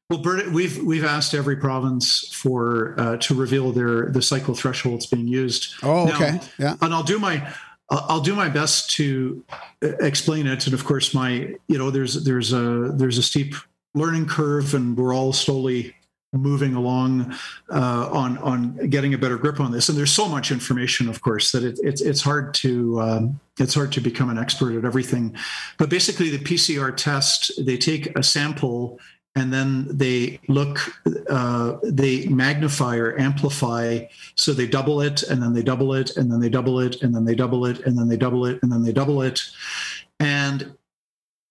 Well, Bert, we've we've asked every province for uh, to reveal their the cycle thresholds being used. Oh, Now, okay. yeah. and I'll do my I'll do my best to uh, explain it. And of course, my you know there's there's a there's a steep learning curve, and we're all slowly moving along uh, on on getting a better grip on this. And there's so much information, of course, that it, it's it's hard to um, it's hard to become an expert at everything. But basically, the PCR test they take a sample and then they look uh, they magnify or amplify. So they double it and then they double it and then they double it and then they double it and then they double it and then they double it. And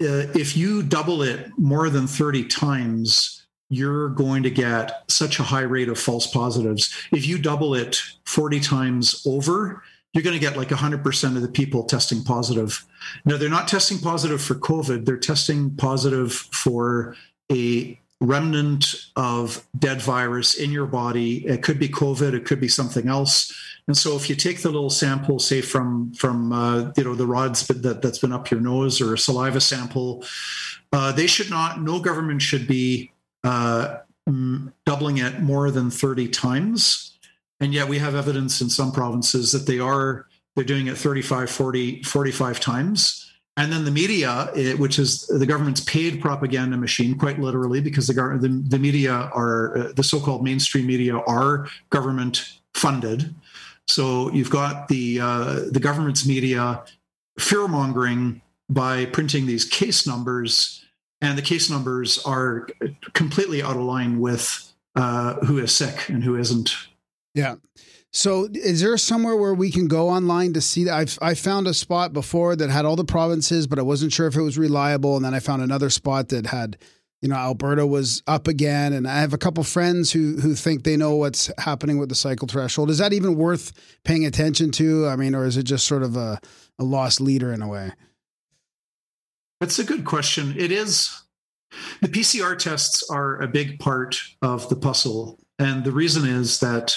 uh, if you double it more than 30 times you're going to get such a high rate of false positives. If you double it 40 times over you're going to get like 100% of the people testing positive. Now they're not testing positive for covid. They're testing positive for a remnant of dead virus in your body. It could be COVID, it could be something else. And so, if you take the little sample, say from from uh, you know the rods that that's been up your nose or a saliva sample, uh, they should not. No government should be uh, doubling it more than thirty times. And yet, we have evidence in some provinces that they are they're doing it 35, 40, 45 times. And then the media, eh, which is the government's paid propaganda machine, quite literally, because the the, the media are uh, the so-called mainstream media are government funded. So you've got the uh, the government's media fear mongering by printing these case numbers, and the case numbers are completely out of line with uh, who is sick and who isn't. Yeah. So, is there somewhere where we can go online to see that? I've I found a spot before that had all the provinces, but I wasn't sure if it was reliable. And then I found another spot that had, you know, Alberta was up again. And I have a couple friends who who think they know what's happening with the cycle threshold. Is that even worth paying attention to? I mean, or is it just sort of a, a lost leader in a way? That's a good question. It is. The PCR tests are a big part of the puzzle. And the reason is that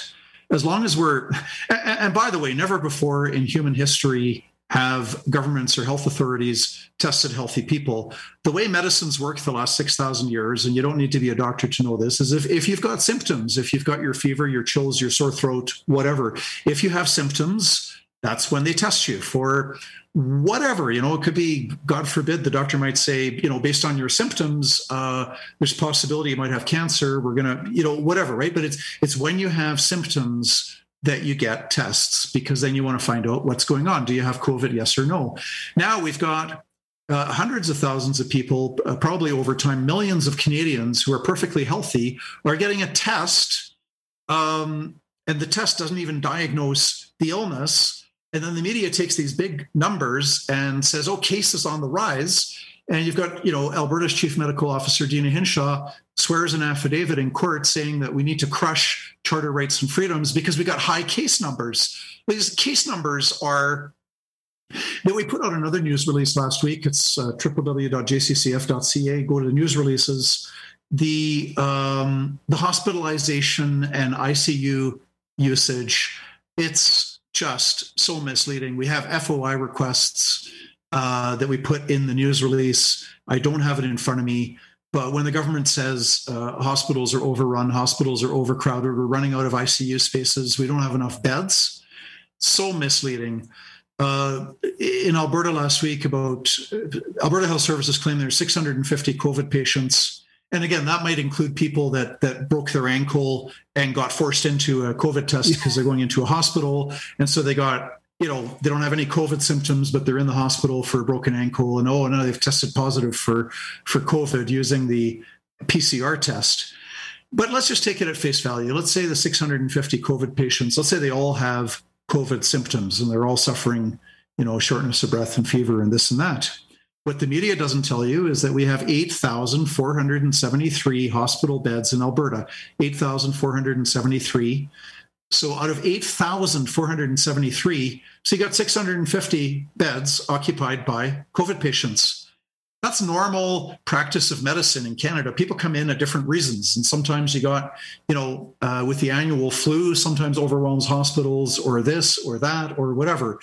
as long as we're, and by the way, never before in human history have governments or health authorities tested healthy people. The way medicines work the last 6,000 years, and you don't need to be a doctor to know this, is if, if you've got symptoms, if you've got your fever, your chills, your sore throat, whatever, if you have symptoms, that's when they test you for whatever you know it could be god forbid the doctor might say you know based on your symptoms uh, there's possibility you might have cancer we're gonna you know whatever right? But it's it's when you have symptoms that you get tests because then you want to find out what's going on. Do you have covid yes or no? Now we've got uh, hundreds of thousands of people uh, probably over time millions of canadians who are perfectly healthy are getting a test um, and the test doesn't even diagnose the illness and then the media takes these big numbers and says, oh, cases on the rise. And you've got, you know, Alberta's chief medical officer, Deena Hinshaw, swears an affidavit in court saying that we need to crush charter rights and freedoms because we got high case numbers. These case numbers are then we put out another news release last week. It's uh, www.jccf.ca. Go to the news releases. The um, the hospitalization and ICU usage. It's just so misleading. We have FOI requests uh, that we put in the news release. I don't have it in front of me, but when the government says uh, hospitals are overrun, hospitals are overcrowded, we're running out of ICU spaces, we don't have enough beds, so misleading. Uh, in Alberta last week, about Alberta Health Services claim there's 650 COVID patients and again that might include people that that broke their ankle and got forced into a covid test because they're going into a hospital. And so they got you know they don't have any covid symptoms but they're in the hospital for a broken ankle. And oh no they've tested positive for for covid using the pcr test. But let's just take it at face value. Let's say the 650 covid patients let's say they all have covid symptoms and they're all suffering you know shortness of breath and fever and this and that what the media doesn't tell you is that we have 8,473 hospital beds in Alberta. 8,473. So out of 8,473, so you got 650 beds occupied by COVID patients. That's normal practice of medicine in Canada. People come in at different reasons, and sometimes you got, you know, uh, with the annual flu, sometimes overwhelms hospitals, or this, or that, or whatever.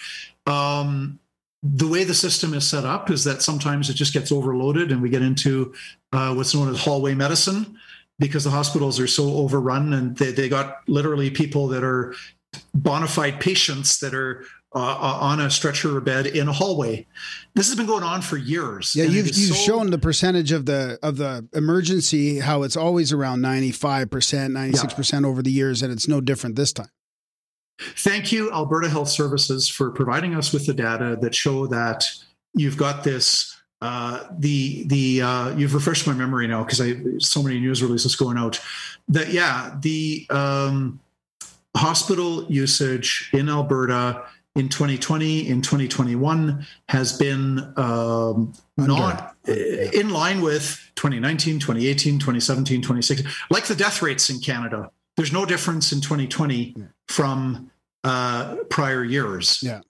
Um, the way the system is set up is that sometimes it just gets overloaded and we get into uh, what's known as hallway medicine because the hospitals are so overrun and they, they got literally people that are bona fide patients that are uh, on a stretcher or bed in a hallway. This has been going on for years. Yeah, you've you've so- shown the percentage of the of the emergency how it's always around ninety five percent, ninety six percent over the years, and it's no different this time. Thank you, Alberta Health Services, for providing us with the data that show that you've got this. Uh, the the uh, you've refreshed my memory now because I so many news releases going out. That yeah, the um, hospital usage in Alberta in 2020 in 2021 has been um, not uh, in line with 2019 2018 2017 2016 like the death rates in canada there's no difference in 2020 from uh, prior years Yeah.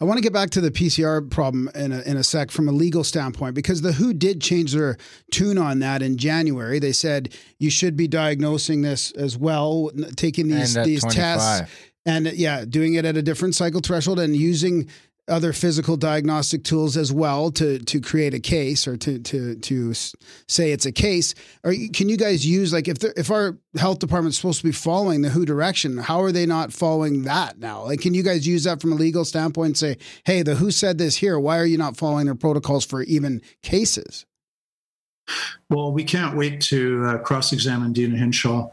I want to get back to the PCR problem in a, in a sec from a legal standpoint because the WHO did change their tune on that in January. They said you should be diagnosing this as well, taking these And at these tests and yeah, doing it at a different cycle threshold and using other physical diagnostic tools as well to to create a case or to to to say it's a case. Or can you guys use like if if our health department's supposed to be following the WHO direction, how are they not following that now? Like, can you guys use that from a legal standpoint and say, hey, the WHO said this here. Why are you not following their protocols for even cases? Well, we can't wait to uh, cross examine Deena Hinshaw.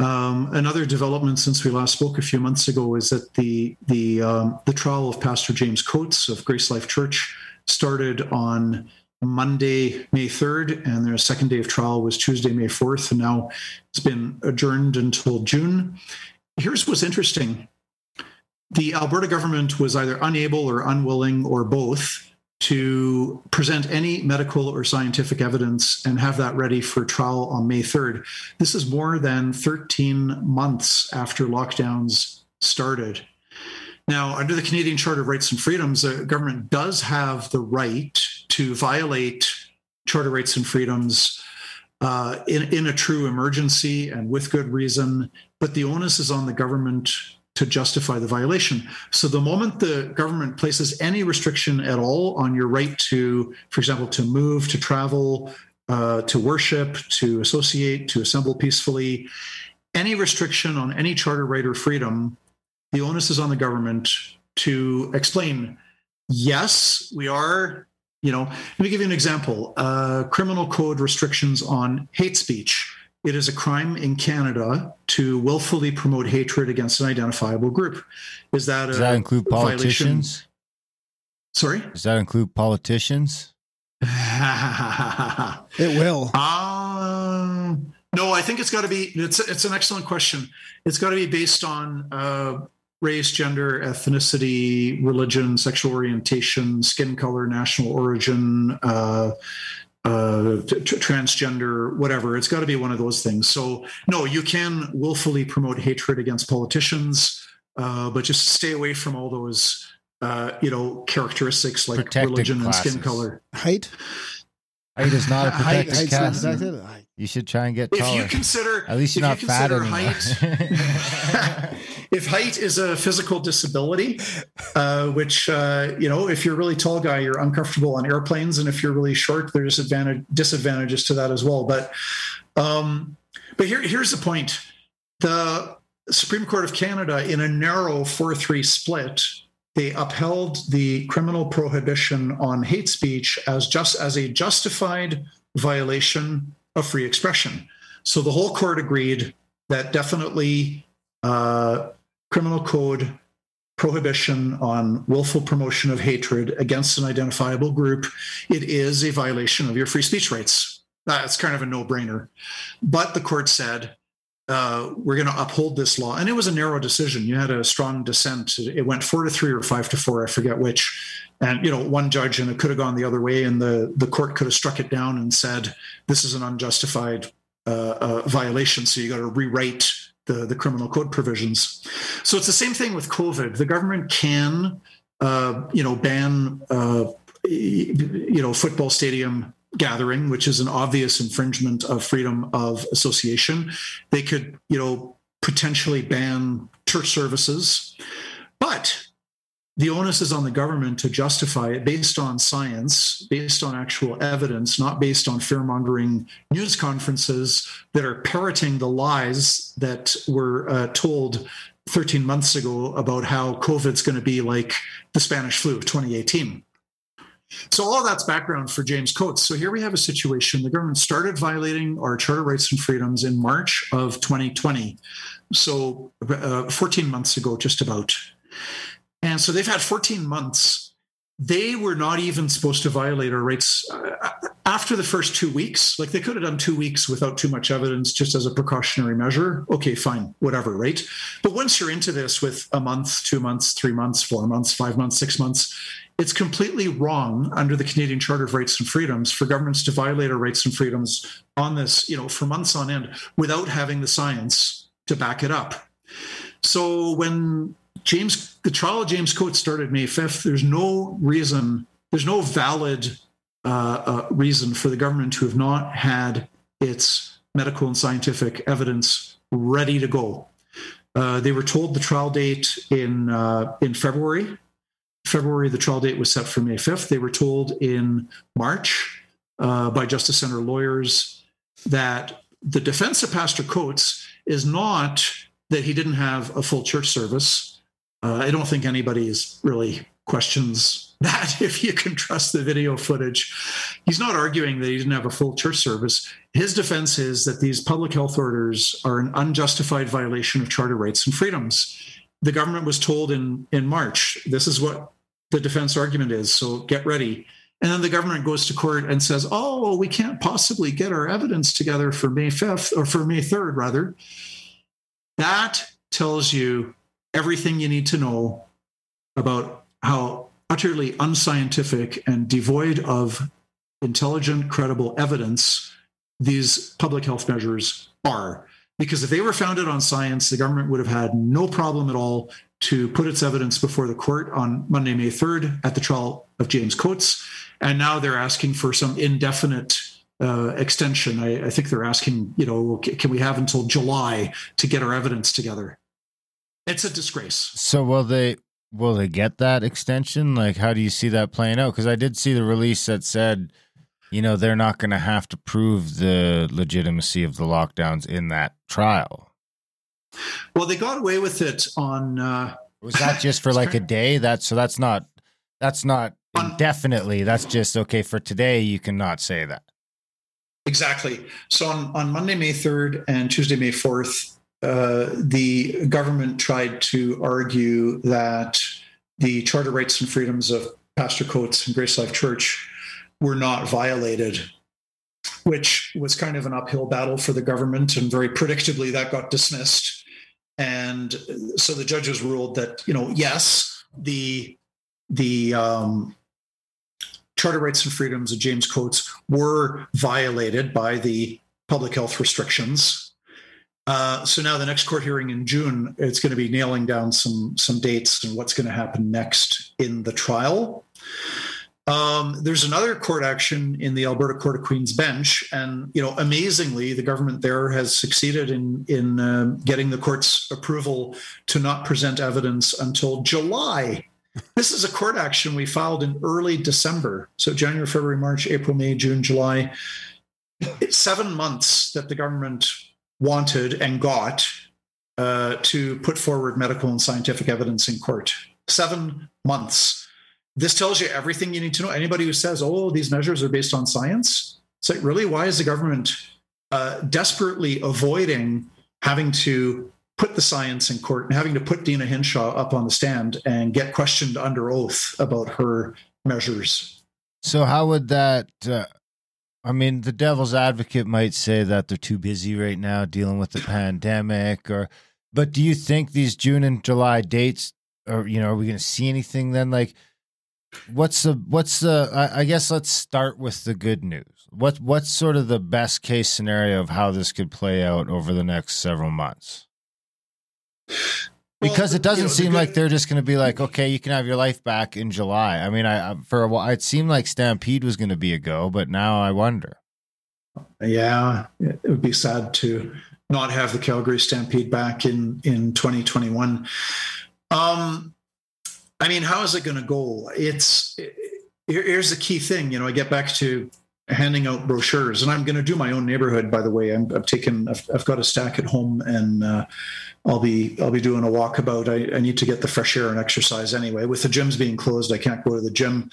Um, another development since we last spoke a few months ago is that the the um, the trial of Pastor James Coates of GraceLife Church started on Monday, May 3rd, and their second day of trial was Tuesday, May 4th, and now it's been adjourned until June. Here's what's interesting the Alberta government was either unable or unwilling or both to present any medical or scientific evidence and have that ready for trial on May 3rd. This is more than 13 months after lockdowns started. Now, under the Canadian Charter of Rights and Freedoms, the government does have the right to violate charter rights and freedoms uh, in, in a true emergency and with good reason, but the onus is on the government to justify the violation. So the moment the government places any restriction at all on your right to, for example, to move, to travel, uh, to worship, to associate, to assemble peacefully, any restriction on any charter right or freedom, the onus is on the government to explain. Yes, we are. You know, let me give you an example. Uh, criminal code restrictions on hate speech. It is a crime in Canada to willfully promote hatred against an identifiable group. Is that Does a that include violation? politicians? Sorry. Does that include politicians? It will. Um, no, I think it's got to be. It's it's an excellent question. It's got to be based on uh, race, gender, ethnicity, religion, sexual orientation, skin color, national origin, uh, uh, t- t- transgender, whatever. It's got to be one of those things. So no, you can willfully promote hatred against politicians, uh, but just stay away from all those. Uh, you know, characteristics like Protected religion and skin color. Height? Height is not a Height- protected Height's not class. protected? Height. You should try and get If taller. you consider, At least you're not if you fat anymore. height, if height is a physical disability, uh, which uh, you know, if you're a really tall guy, you're uncomfortable on airplanes, and if you're really short, there's advantage disadvantages to that as well. But um, but here here's the point: the Supreme Court of Canada, in a narrow four-three split, they upheld the criminal prohibition on hate speech as just as a justified violation of free expression. So the whole court agreed that definitely uh, criminal code prohibition on willful promotion of hatred against an identifiable group, it is a violation of your free speech rights. That's kind of a no-brainer. But the court said, uh, we're going to uphold this law. And it was a narrow decision. You had a strong dissent. It went four to three or five to four, I forget which. And you know, one judge, and it could have gone the other way, and the the court could have struck it down and said this is an unjustified uh, uh, violation. So you got to rewrite the the criminal code provisions. So it's the same thing with COVID. The government can, uh, you know, ban, uh, you know, football stadium gathering, which is an obvious infringement of freedom of association. They could, you know, potentially ban church services, but the onus is on the government to justify it based on science, based on actual evidence, not based on fear mongering news conferences that are parroting the lies that were uh, told 13 months ago about how COVID's going to be like the Spanish flu of 2018. So all that's background for James Coates. So here we have a situation. The government started violating our charter rights and freedoms in March of 2020. So uh, 14 months ago, just about. And so they've had 14 months. They were not even supposed to violate our rights uh, after the first two weeks. Like they could have done two weeks without too much evidence, just as a precautionary measure. Okay, fine, whatever, right? But once you're into this with a month, two months, three months, four months, five months, six months, it's completely wrong under the Canadian Charter of Rights and Freedoms for governments to violate our rights and freedoms on this, you know, for months on end without having the science to back it up. So when James, the trial of James Coates started May 5th, there's no reason, there's no valid uh, uh, reason for the government to have not had its medical and scientific evidence ready to go. Uh, they were told the trial date in uh, in February February, the trial date was set for May 5th. They were told in March uh, by Justice Center lawyers that the defense of Pastor Coates is not that he didn't have a full church service. Uh, I don't think anybody is really questions that if you can trust the video footage. He's not arguing that he didn't have a full church service. His defense is that these public health orders are an unjustified violation of charter rights and freedoms the government was told in in March, this is what the defense argument is. So get ready. And then the government goes to court and says, "Oh, we can't possibly get our evidence together for May 5th or for May 3rd rather." That tells you everything you need to know about how utterly unscientific and devoid of intelligent, credible evidence these public health measures are because if they were founded on science, the government would have had no problem at all to put its evidence before the court on Monday, May 3rd at the trial of James Coates. And now they're asking for some indefinite uh, extension. I, I, think they're asking, you know, can we have until July to get our evidence together? It's a disgrace. So will they will they get that extension? Like, how do you see that playing out? Because I did see the release that said you know, they're not going to have to prove the legitimacy of the lockdowns in that trial. Well, they got away with it on. Uh, Was that just for like a day? That's so that's not that's not indefinitely. That's just okay for today. You cannot say that. Exactly. So on on Monday, May third, and Tuesday, May fourth, uh, the government tried to argue that the charter rights and freedoms of Pastor Coates and GraceLife Church were not violated, which was kind of an uphill battle for the government. And very predictably, that got dismissed. And so the judges ruled that, you know, yes, the the um, charter rights and freedoms of James Coates were violated by the public health restrictions. Uh, so now the next court hearing in June, it's going to be nailing down some some dates and what's going to happen next in the trial. Um, there's another court action in the Alberta Court of Queen's Bench, and you know, amazingly, the government there has succeeded in in uh, getting the court's approval to not present evidence until July. This is a court action we filed in early December, so January, February, March, April, May, June, July. It's seven months that the government wanted and got uh, to put forward medical and scientific evidence in court. Seven months this tells you everything you need to know. Anybody who says, oh, these measures are based on science, it's like, really, why is the government uh, desperately avoiding having to put the science in court and having to put Deena Hinshaw up on the stand and get questioned under oath about her measures? So, how would that? Uh, I mean, the devil's advocate might say that they're too busy right now dealing with the pandemic, or. But do you think these June and July dates, or you know, are we going to see anything then? Like, what's the what's the I, I, guess let's start with the good news. What what's sort of the best case scenario of how this could play out over the next several months? Because well, it doesn't you know, seem the good, like they're just going to be like okay you can have your life back in july. I mean i for a while it seemed like stampede was going to be a go but now i wonder. Yeah it would be sad to not have the calgary stampede back in in 2021 um I mean, how is it going to go? It's here, here's the key thing. You know, I get back to handing out brochures, and I'm going to do my own neighborhood. By the way, I'm, I've taken, I've, I've got a stack at home, and uh, I'll be, I'll be doing a walkabout. I, I need to get the fresh air and exercise anyway. With the gyms being closed, I can't go to the gym.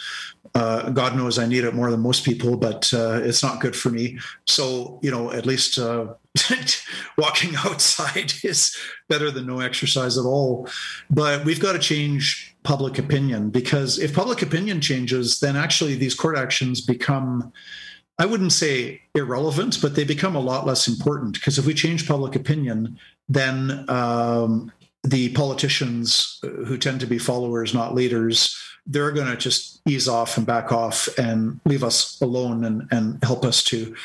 Uh, God knows I need it more than most people, but uh, it's not good for me. So, you know, at least uh, walking outside is better than no exercise at all. But we've got to change public opinion because if public opinion changes, then actually these court actions become. I wouldn't say irrelevant, but they become a lot less important because if we change public opinion, then um, the politicians who tend to be followers, not leaders, they're going to just ease off and back off and leave us alone and, and help us to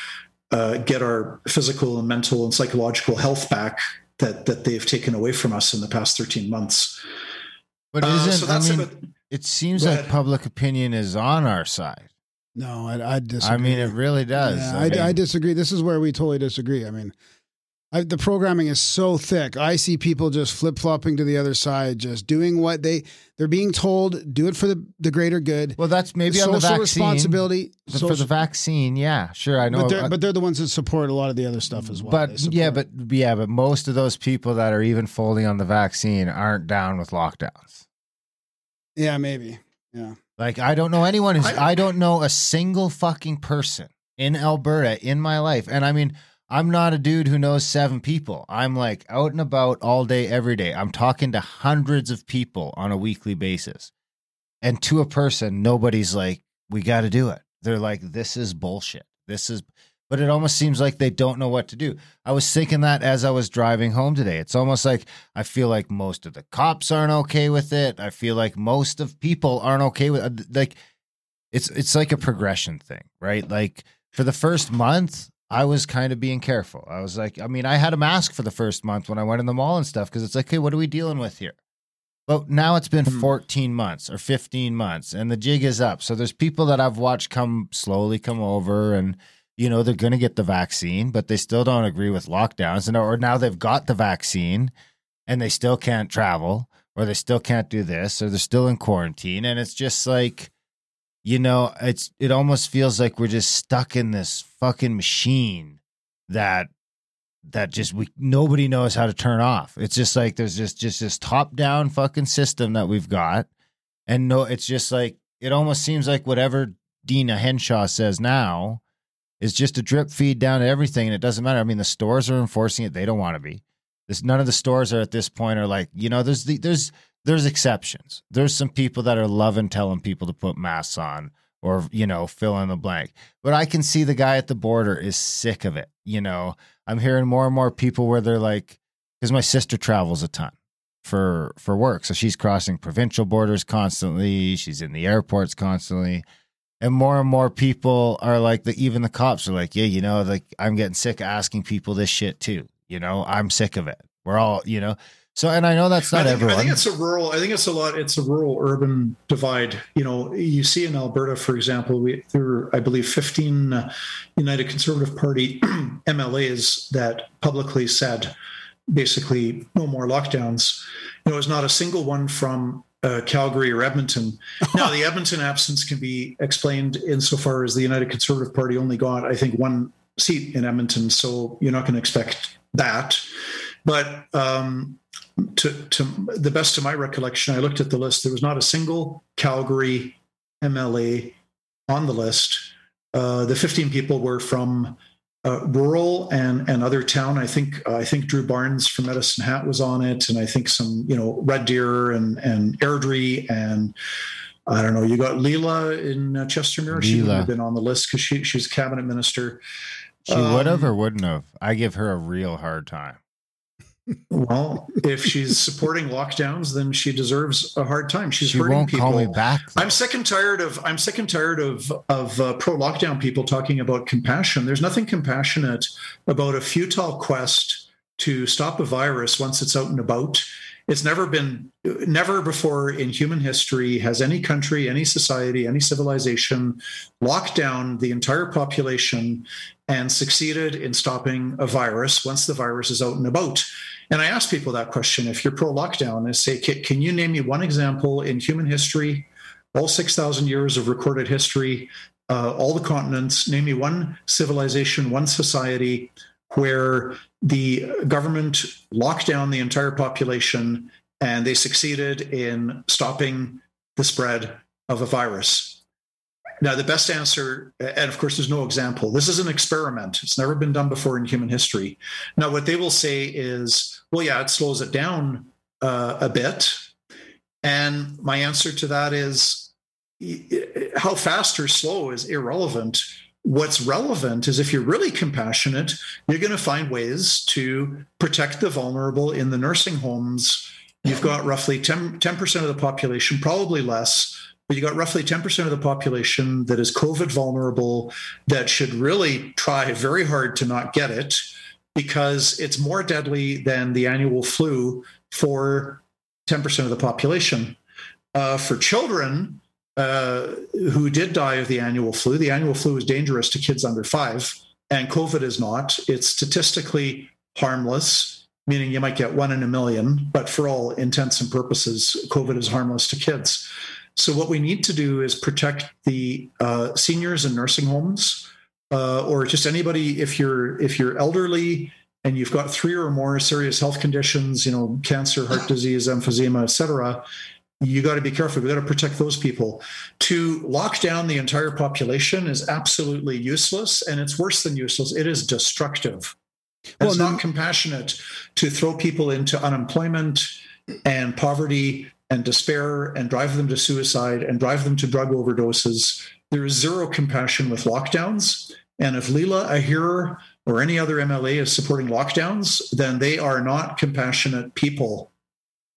uh, get our physical and mental and psychological health back that that they've taken away from us in the past 13 months. But Uh, isn't so I mean? about- it seems like public opinion is on our side. No, I, I disagree. I mean, it really does. Yeah, I I, mean, I disagree. This is where we totally disagree. I mean, I, the programming is so thick. I see people just flip flopping to the other side, just doing what they they're being told. Do it for the the greater good. well, that's maybe on social the vaccine. responsibility. The- for the vaccine, yeah, sure, I know. but they're, uh, but they're the ones that support a lot of the other stuff as well. But yeah, but yeah, but most of those people that are even folding on the vaccine aren't down with lockdowns. yeah, maybe. Yeah, Like I don't know anyone who's I- I don't know a single fucking person in Alberta in my life. And I mean, I'm not a dude who knows seven people. I'm like out and about all day every day. I'm talking to hundreds of people on a weekly basis. And to a person, nobody's like we got to do it. They're like this is bullshit. This is but it almost seems like they don't know what to do. I was thinking that as I was driving home today. It's almost like I feel like most of the cops aren't okay with it. I feel like most of people aren't okay with like it's it's like a progression thing, right? Like for the first month, I was kind of being careful. I was like, I mean, I had a mask for the first month when I went in the mall and stuff because it's like, hey, what are we dealing with here? But now it's been Hmm. 14 months or 15 months and the jig is up. So there's people that I've watched come slowly come over and you know they're going to get the vaccine, but they still don't agree with lockdowns and or now they've got the vaccine and they still can't travel or they still can't do this or they're still in quarantine and it's just like you know it's it almost feels like we're just stuck in this fucking machine that that just we nobody knows how to turn off. It's just like there's just just this top down fucking system that we've got. And no it's just like it almost seems like whatever Deena Hinshaw says now is just a drip feed down to everything and it doesn't matter. I mean the stores are enforcing it. They don't want to be. This none of the stores are at this point are like you know there's the, there's there's exceptions. There's some people that are loving telling people to put masks on or you know fill in the blank. But i can see the guy at the border is sick of it you know? I'm hearing more and more people where they're like because my sister travels a ton for for work. So she's crossing provincial borders constantly. She's in the airports constantly. And more and more people are like the even the cops are like yeah you know like i'm getting sick of asking people this shit too you know? I'm sick of it. We're all you know so and i know that's not I think, everyone I think it's a rural. I think it's a lot. It's a rural urban divide. You know, you see in Alberta, for example, we there were, I believe, 15 uh, United Conservative Party MLAs that publicly said, basically, no more lockdowns. You know, it was not a single one from uh, Calgary or Edmonton. Now, the Edmonton absence can be explained insofar as the United Conservative Party only got, I think, one seat in Edmonton, so you're not going to expect that. But um, to, to the best of my recollection, I looked at the list. There was not a single Calgary MLA on the list. Uh, the 15 people were from uh, rural and and other town. I think uh, I think Drew Barnes from Medicine Hat was on it, and I think some you know Red Deer and and Airdrie and. I don't know. You got Leela in uh, Chestermere. She would have been on the list because she she's a cabinet minister. she would have Um, or wouldn't have i give her a real hard time Well, if she's supporting lockdowns, then she deserves a hard time. She's she hurting won't people. call me back though. I'm sick and tired of I'm sick and tired of of uh, pro lockdown people talking about compassion. There's nothing compassionate about a futile quest to stop a virus once it's out and about, It's never been, never before in human history has any country, any society, any civilization locked down the entire population and succeeded in stopping a virus once the virus is out and about. And I ask people that question if you're pro lockdown, I say, can you name me one example in human history, all 6,000 years of recorded history, uh, all the continents, name me one civilization, one society where the government locked down the entire population and they succeeded in stopping the spread of a virus. Now, the best answer, and of course, there's no example. This is an experiment. It's never been done before in human history. Now, what they will say is, well, yeah, it slows it down uh, a bit. And my answer to that is how fast or slow is irrelevant. What's relevant is if you're really compassionate, you're going to find ways to protect the vulnerable in the nursing homes. You've got roughly 10, 10% of the population, probably less, but you've got roughly 10% of the population that is COVID vulnerable that should really try very hard to not get it because it's more deadly than the annual flu for 10% of the population. Uh, for children who did die of the annual flu, the annual flu is dangerous to kids under five, and COVID is not. It's statistically harmless, meaning you might get one in a million, but for all intents and purposes, COVID is harmless to kids. So what we need to do is protect the uh, seniors in nursing homes, uh, or just anybody if you're if you're elderly and you've got three or more serious health conditions, you know, cancer, heart disease, emphysema, et cetera. You got to be careful. We got to protect those people. To lock down the entire population is absolutely useless, and it's worse than useless. It is destructive. Well, it's not compassionate to throw people into unemployment and poverty and despair and drive them to suicide and drive them to drug overdoses. There is zero compassion with lockdowns. And if Leela Aheer or any other MLA is supporting lockdowns, then they are not compassionate people.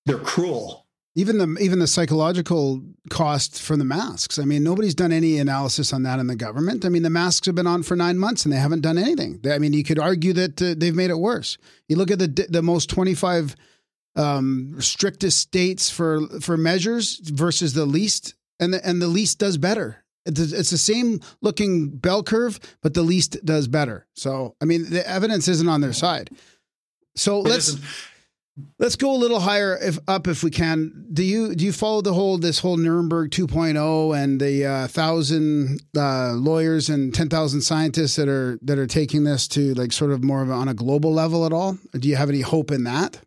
They're cruel. Even the even the psychological cost from the masks. I mean, nobody's done any analysis on that in the government. I mean, the masks have been on for nine months and they haven't done anything. I mean, you could argue that uh, they've made it worse. You look at the the most twenty five um, strictest states for for measures versus the least, and the, and the least does better. It's, it's the same looking bell curve, but the least does better. So, I mean, the evidence isn't on their side. So It let's isn't- let's go a little higher if up if we can. Do you do you follow the whole this whole Nuremberg 2.0 and the uh, thousand uh, lawyers and ten thousand scientists that are that are taking this to like sort of more of a, on a global level at all? Do you have any hope in that?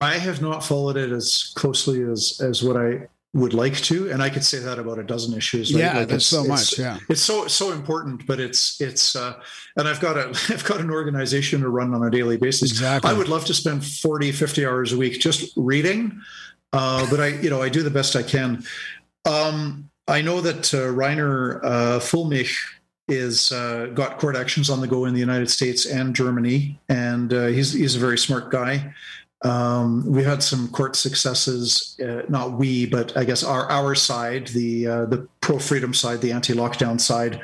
I have not followed it as closely as as what I would like to, and I could say that about a dozen issues. Right? Yeah, Like, there's so it's- much. Yeah. it's so so important, but it's it's uh, and I've got a I've got an organization to run on a daily basis. Exactly. I would love to spend 40, 50 hours a week just reading, uh, but I you know I do the best I can. Um, I know that uh, Reiner uh, Fuellmich is uh, got court actions on the go in the United States and Germany, and uh, he's he's a very smart guy. Um, we had some court successes, uh, not we, but I guess our our side, the uh, the pro freedom side, the anti lockdown side.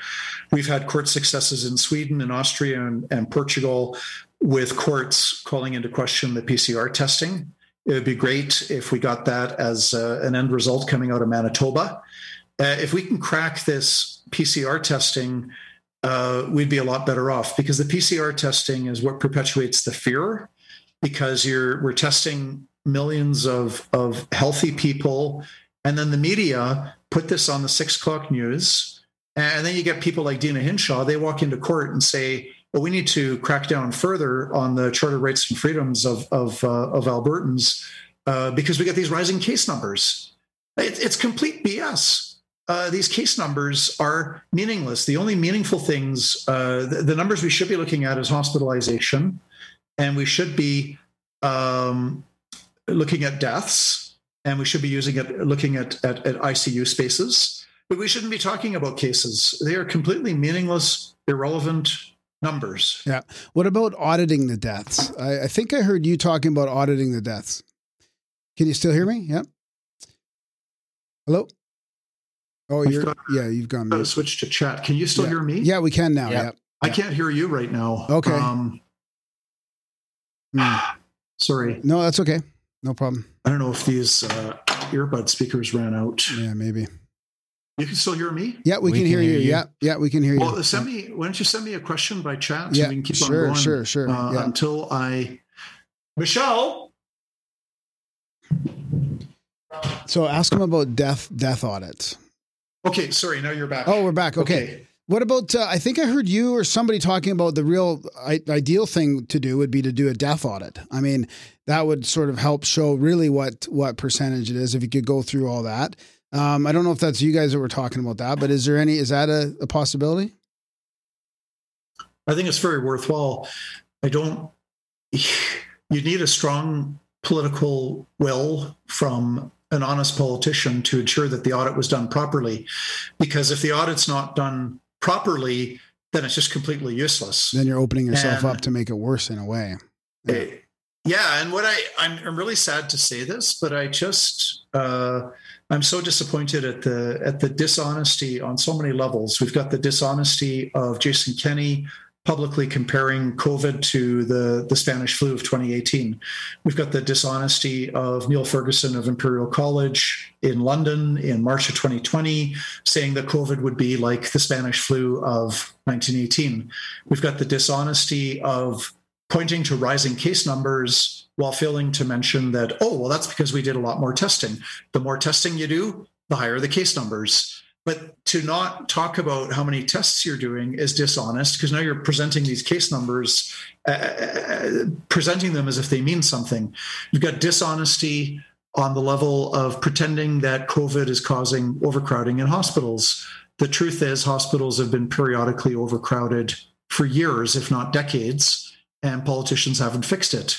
We've had court successes in Sweden and Austria and, and Portugal, with courts calling into question the PCR testing. It would be great if we got that as uh, an end result coming out of Manitoba. Uh, if we can crack this PCR testing, uh, we'd be a lot better off because the PCR testing is what perpetuates the fear because you're we're testing millions of of healthy people. And then the media put this on the six o'clock news. And then you get people like Deena Hinshaw they walk into court and say well we need to crack down further on the charter rights and freedoms of of, uh, of albertans uh, because we get these rising case numbers. It, it's complete bs uh, these case numbers are meaningless. The only meaningful things, uh, the, the numbers we should be looking at is hospitalization, and we should be um, looking at deaths, and we should be using it looking at, at, at ICU spaces. But we shouldn't be talking about cases. They are completely meaningless, irrelevant numbers. Yeah. What about auditing the deaths? I, I think I heard you talking about auditing the deaths. Can you still hear me? Yep. Hello. Oh, I've you're got- yeah. You've gone. I'm going mute. to switch to chat. Can you still Yeah. hear me? Yeah, we can now. Yeah. Yeah. I can't hear you right now. Okay. Um, Hmm. Sorry. No, that's okay. No problem. I don't know if these uh, earbud speakers ran out. Yeah, maybe. You can still hear me? Yeah, we, We can, can hear, hear you. you. Yeah, yeah, we can hear you. Well, send me. Why don't you send me a question by chat so Yeah, we can keep sure, on going? sure, sure. Uh, Yeah. Until I, Michelle. So ask him about death death audits. Okay, sorry. Now you're back. Oh, we're back. Okay. What about? Uh, I think I heard you or somebody talking about the real I- ideal thing to do would be to do a death audit. I mean, that would sort of help show really what what percentage it is if you could go through all that. Um, I don't know if that's you guys that were talking about that, but is there any? Is that a, a possibility? I think it's very worthwhile. I don't. You need a strong political will from an honest politician to ensure that the audit was done properly, because if the audit's not done properly, then it's just completely useless. Then you're opening yourself And- up to make it worse in a way. Eh, yeah, and what I I'm, I'm really sad to say this, but I just uh, I'm so disappointed at the at the dishonesty on so many levels. We've got the dishonesty of Jason Kenney publicly comparing COVID to the the Spanish flu of 2018. We've got the dishonesty of Neil Ferguson of Imperial College in London in March of 2020, saying that COVID would be like the Spanish flu of 1918. We've got the dishonesty of pointing to rising case numbers while failing to mention that, oh, well, that's because we did a lot more testing. The more testing you do, the higher the case numbers. But to not talk about how many tests you're doing is dishonest because now you're presenting these case numbers, uh, presenting them as if they mean something. You've got dishonesty on the level of pretending that COVID is causing overcrowding in hospitals. The truth is, hospitals have been periodically overcrowded for years, if not decades, and politicians haven't fixed it.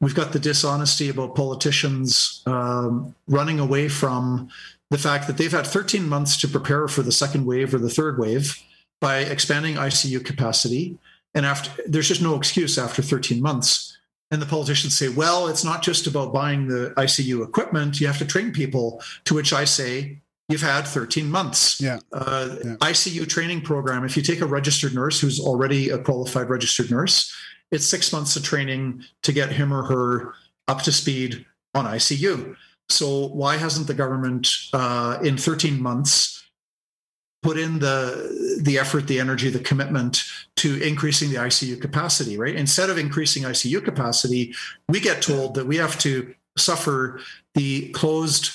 We've got the dishonesty about politicians um, running away from the fact that they've had 13 months to prepare for the second wave or the third wave by expanding ICU capacity. And after there's just no excuse after 13 months. And the politicians say, well, it's not just about buying the ICU equipment. You have to train people. To which I say, you've had 13 months. Yeah. Uh, Yeah. ICU training program. If you take a registered nurse who's already a qualified registered nurse, it's six months of training to get him or her up to speed on ICU. So why hasn't the government, uh, in 13 months, put in the the effort, the energy, the commitment to increasing the ICU capacity? Right. Instead of increasing ICU capacity, we get told that we have to suffer the closed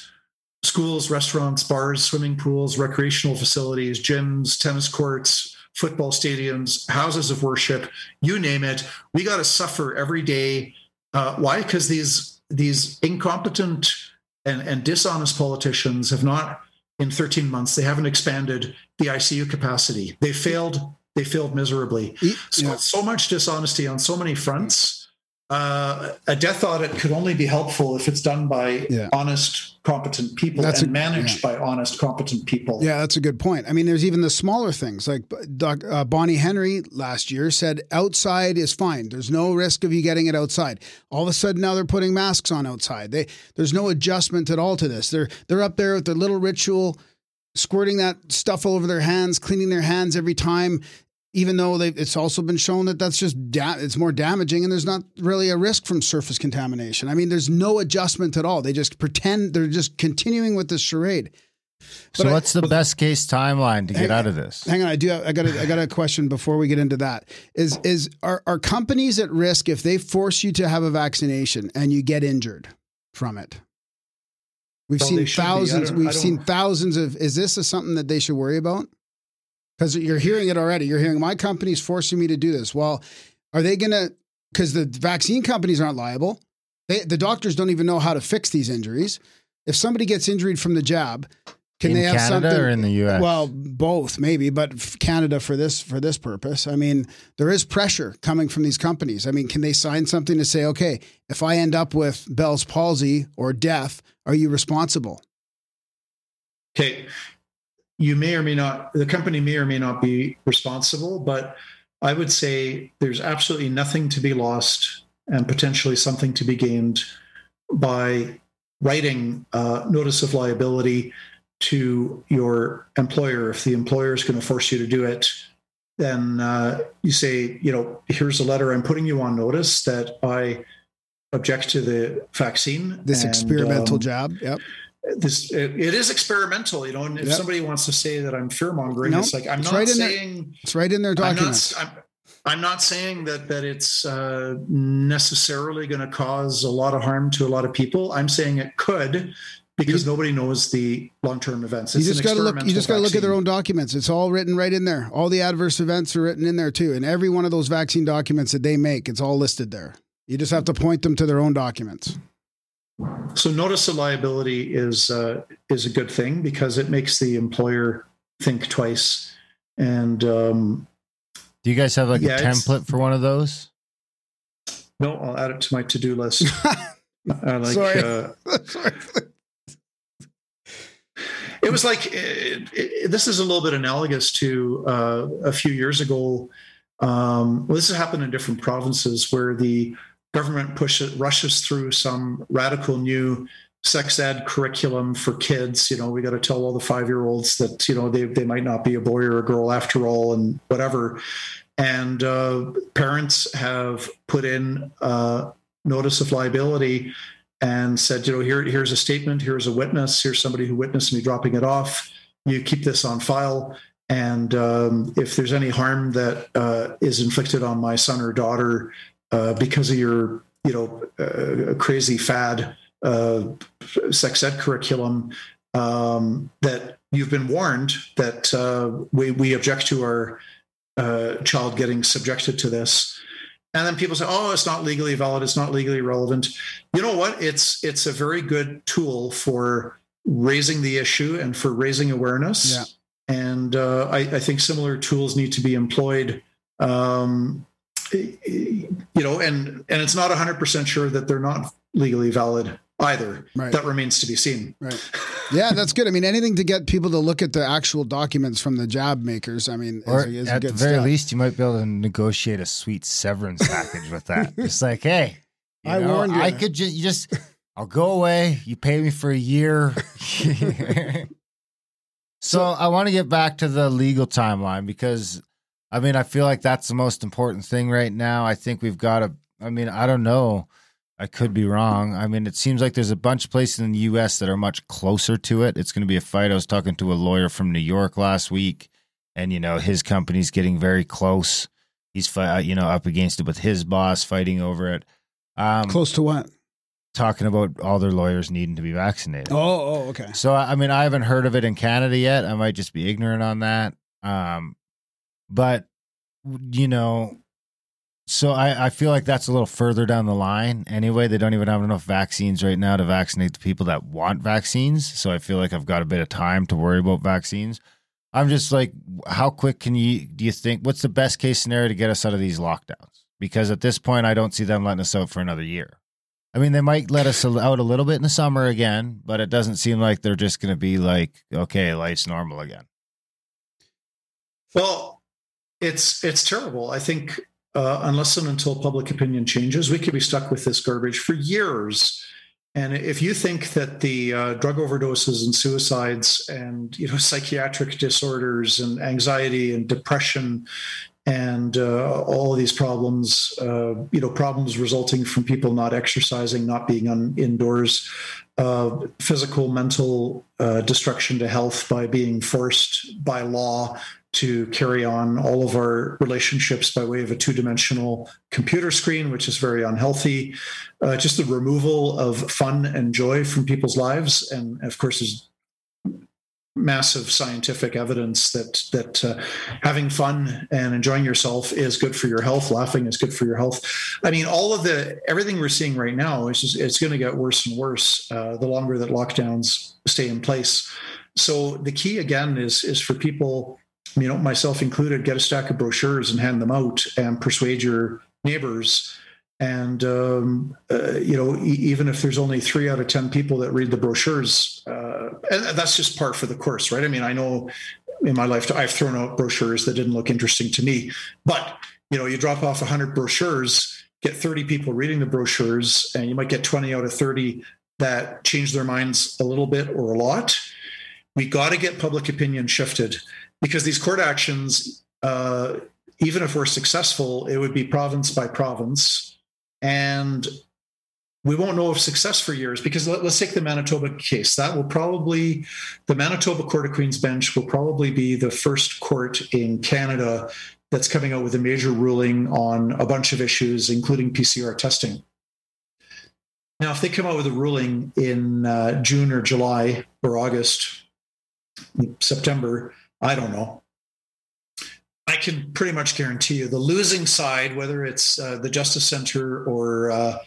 schools, restaurants, bars, swimming pools, recreational facilities, gyms, tennis courts, football stadiums, houses of worship, you name it. We got to suffer every day. Uh, why? Because these these incompetent and, and dishonest politicians have not, in 13 months, they haven't expanded the ICU capacity. They failed. They failed miserably. So yeah. so much dishonesty on so many fronts. Uh, a death audit could only be helpful if it's done by Yeah. honest, competent people That's and a- managed by honest, competent people. Yeah, that's a good point. I mean, there's even the smaller things like Doc, uh, Bonnie Henry last year said outside is fine. There's no risk of you getting it outside. All of a sudden now they're putting masks on outside. They there's no adjustment at all to this. They're they're up there with their little ritual, squirting that stuff all over their hands, cleaning their hands every time. Even though they, it's also been shown that that's just da- it's more damaging, and there's not really a risk from surface contamination. I mean, there's no adjustment at all. They just pretend they're just continuing with this charade. So, But I- what's the best case timeline to get Hang- out of this? Hang on, I do. I got. A, I got a question before we get into that. Is is are are companies at risk if they force you to have a vaccination and you get injured from it? We've Well, seen should be. I thousands. We've seen thousands of. Is this a, something that they should worry about? Because you're hearing it already. You're hearing my company's forcing me to do this. Well, are they going to? Because the vaccine companies aren't liable. They, the doctors don't even know how to fix these injuries. If somebody gets injured from the jab, can in they have Canada something? or in the U.S.? Well, both maybe, but Canada for this for this purpose. I mean, there is pressure coming from these companies. I mean, can they sign something to say, okay, if I end up with Bell's palsy or death, are you responsible? Okay. You may or may not, the company may or may not be responsible, but I would say there's absolutely nothing to be lost and potentially something to be gained by writing a notice of liability to your employer. If the employer is going to force you to do it, then uh, you say, you know, here's a letter. I'm putting you on notice that I object to the vaccine. This and, experimental um, jab. Yep. This it, it is experimental, you know. And if Yep. somebody wants to say that I'm fear mongering, No, it's like I'm it's not right saying. It's right in their I'm documents. not. I'm, I'm not saying that that it's uh, necessarily going to cause a lot of harm to a lot of people. I'm saying it could, because nobody knows the long-term events. you just got to look. You just got to look at their own documents. It's all written right in there. All the adverse events are written in there too. And every one of those vaccine documents that they make, it's all listed there. You just have to point them to their own documents. So notice of liability is uh, is a good thing because it makes the employer think twice. And um, Do you guys have like Yeah, a template for one of those? no, I'll add it to my to do list. I like. Sorry. Uh, it was like it, it, this is a little bit analogous to uh, a few years ago. Um, well, this has happened in different provinces where the government pushes rushes through some radical new sex ed curriculum for kids. You know, we got to tell all the five year olds that you know they they might not be a boy or a girl after all, and whatever. And uh, parents have put in notice of liability and said, you know, here, here's a statement, here's a witness, here's somebody who witnessed me dropping it off. You keep this on file. And um, if there's any harm that uh, is inflicted on my son or daughter uh, because of your, you know, uh, crazy fad uh, sex ed curriculum, um, that you've been warned that uh, we, we object to our uh, child getting subjected to this. And then people say, "Oh, it's not legally valid. It's not legally relevant." You know what? It's it's a very good tool for raising the issue and for raising awareness. Yeah. And uh, I, I think similar tools need to be employed. Um, you know, and and it's not 100 percent sure that they're not legally valid either. Right. That remains to be seen. Right. Yeah, that's good. I mean, anything to get people to look at the actual documents from the jab makers. I mean, Or is a, is a at the very step. least, you might be able to negotiate a sweet severance package with that. It's like, hey, you I know, warned you. I could just, you just, I'll go away. You pay me for a year. so I want to get back to the legal timeline because, I mean, I feel like that's the most important thing right now. I think we've got to. I mean, I don't know. I could be wrong. I mean, it seems like there's a bunch of places in the U.S. that are much closer to it. It's going to be a fight. I was talking to a lawyer from New York last week, and you know his company's getting very close. He's fi- you know up against it with his boss fighting over it. Um, Close to what? talking about all their lawyers needing to be vaccinated. Oh, oh, okay. So I I mean, I haven't heard of it in Canada yet. I might just be ignorant on that. Um, but you know, so I, I feel like that's a little further down the line. Anyway, they don't even have enough vaccines right now to vaccinate the people that want vaccines. So I feel like I've got a bit of time to worry about vaccines. I'm just like, how quick can you do you think? What's the best case scenario to get us out of these lockdowns? Because at this point, I don't see them letting us out for another year. I mean, they might let us out a little bit in the summer again, but it doesn't seem like they're just going to be like, okay, life's normal again. Well, it's it's terrible. I think uh, unless and until public opinion changes, we could be stuck with this garbage for years. And if you think that the uh, drug overdoses and suicides and you know psychiatric disorders and anxiety and depression and uh, all of these problems, uh, you know, problems resulting from people not exercising, not being on, indoors, uh, physical, mental uh, destruction to health by being forced by law to carry on all of our relationships by way of a two dimensional computer screen, which is very unhealthy. Uh, just the removal of fun and joy from people's lives. And of course, there's massive scientific evidence that that uh, having fun and enjoying yourself is good for your health laughing is good for your health i mean all of the everything we're seeing right now is just, it's going to get worse and worse uh, the longer that lockdowns stay in place so the key again is is for people you know myself included get a stack of brochures and hand them out and persuade your neighbors. And um, uh, you know e- even if there's only three out of ten people that read the brochures uh, and that's just par for the course right? I mean i know in my life i've thrown out brochures that didn't look interesting to me but you know you drop off 100 brochures get 30 people reading the brochures and you might get 20 out of 30 that change their minds a little bit or a lot. We got to get public opinion shifted because these court actions uh, even if we're successful it would be province by province and we won't know of success for years because let, us take the Manitoba case. That will probably, the Manitoba Court of Queen's Bench will probably be the first court in Canada that's coming out with a major ruling on a bunch of issues, including PCR testing. Now, if they come out with a ruling in uh, June or July or August, September, I don't know. I can pretty much guarantee you the losing side, whether it's uh, the Justice Center or uh,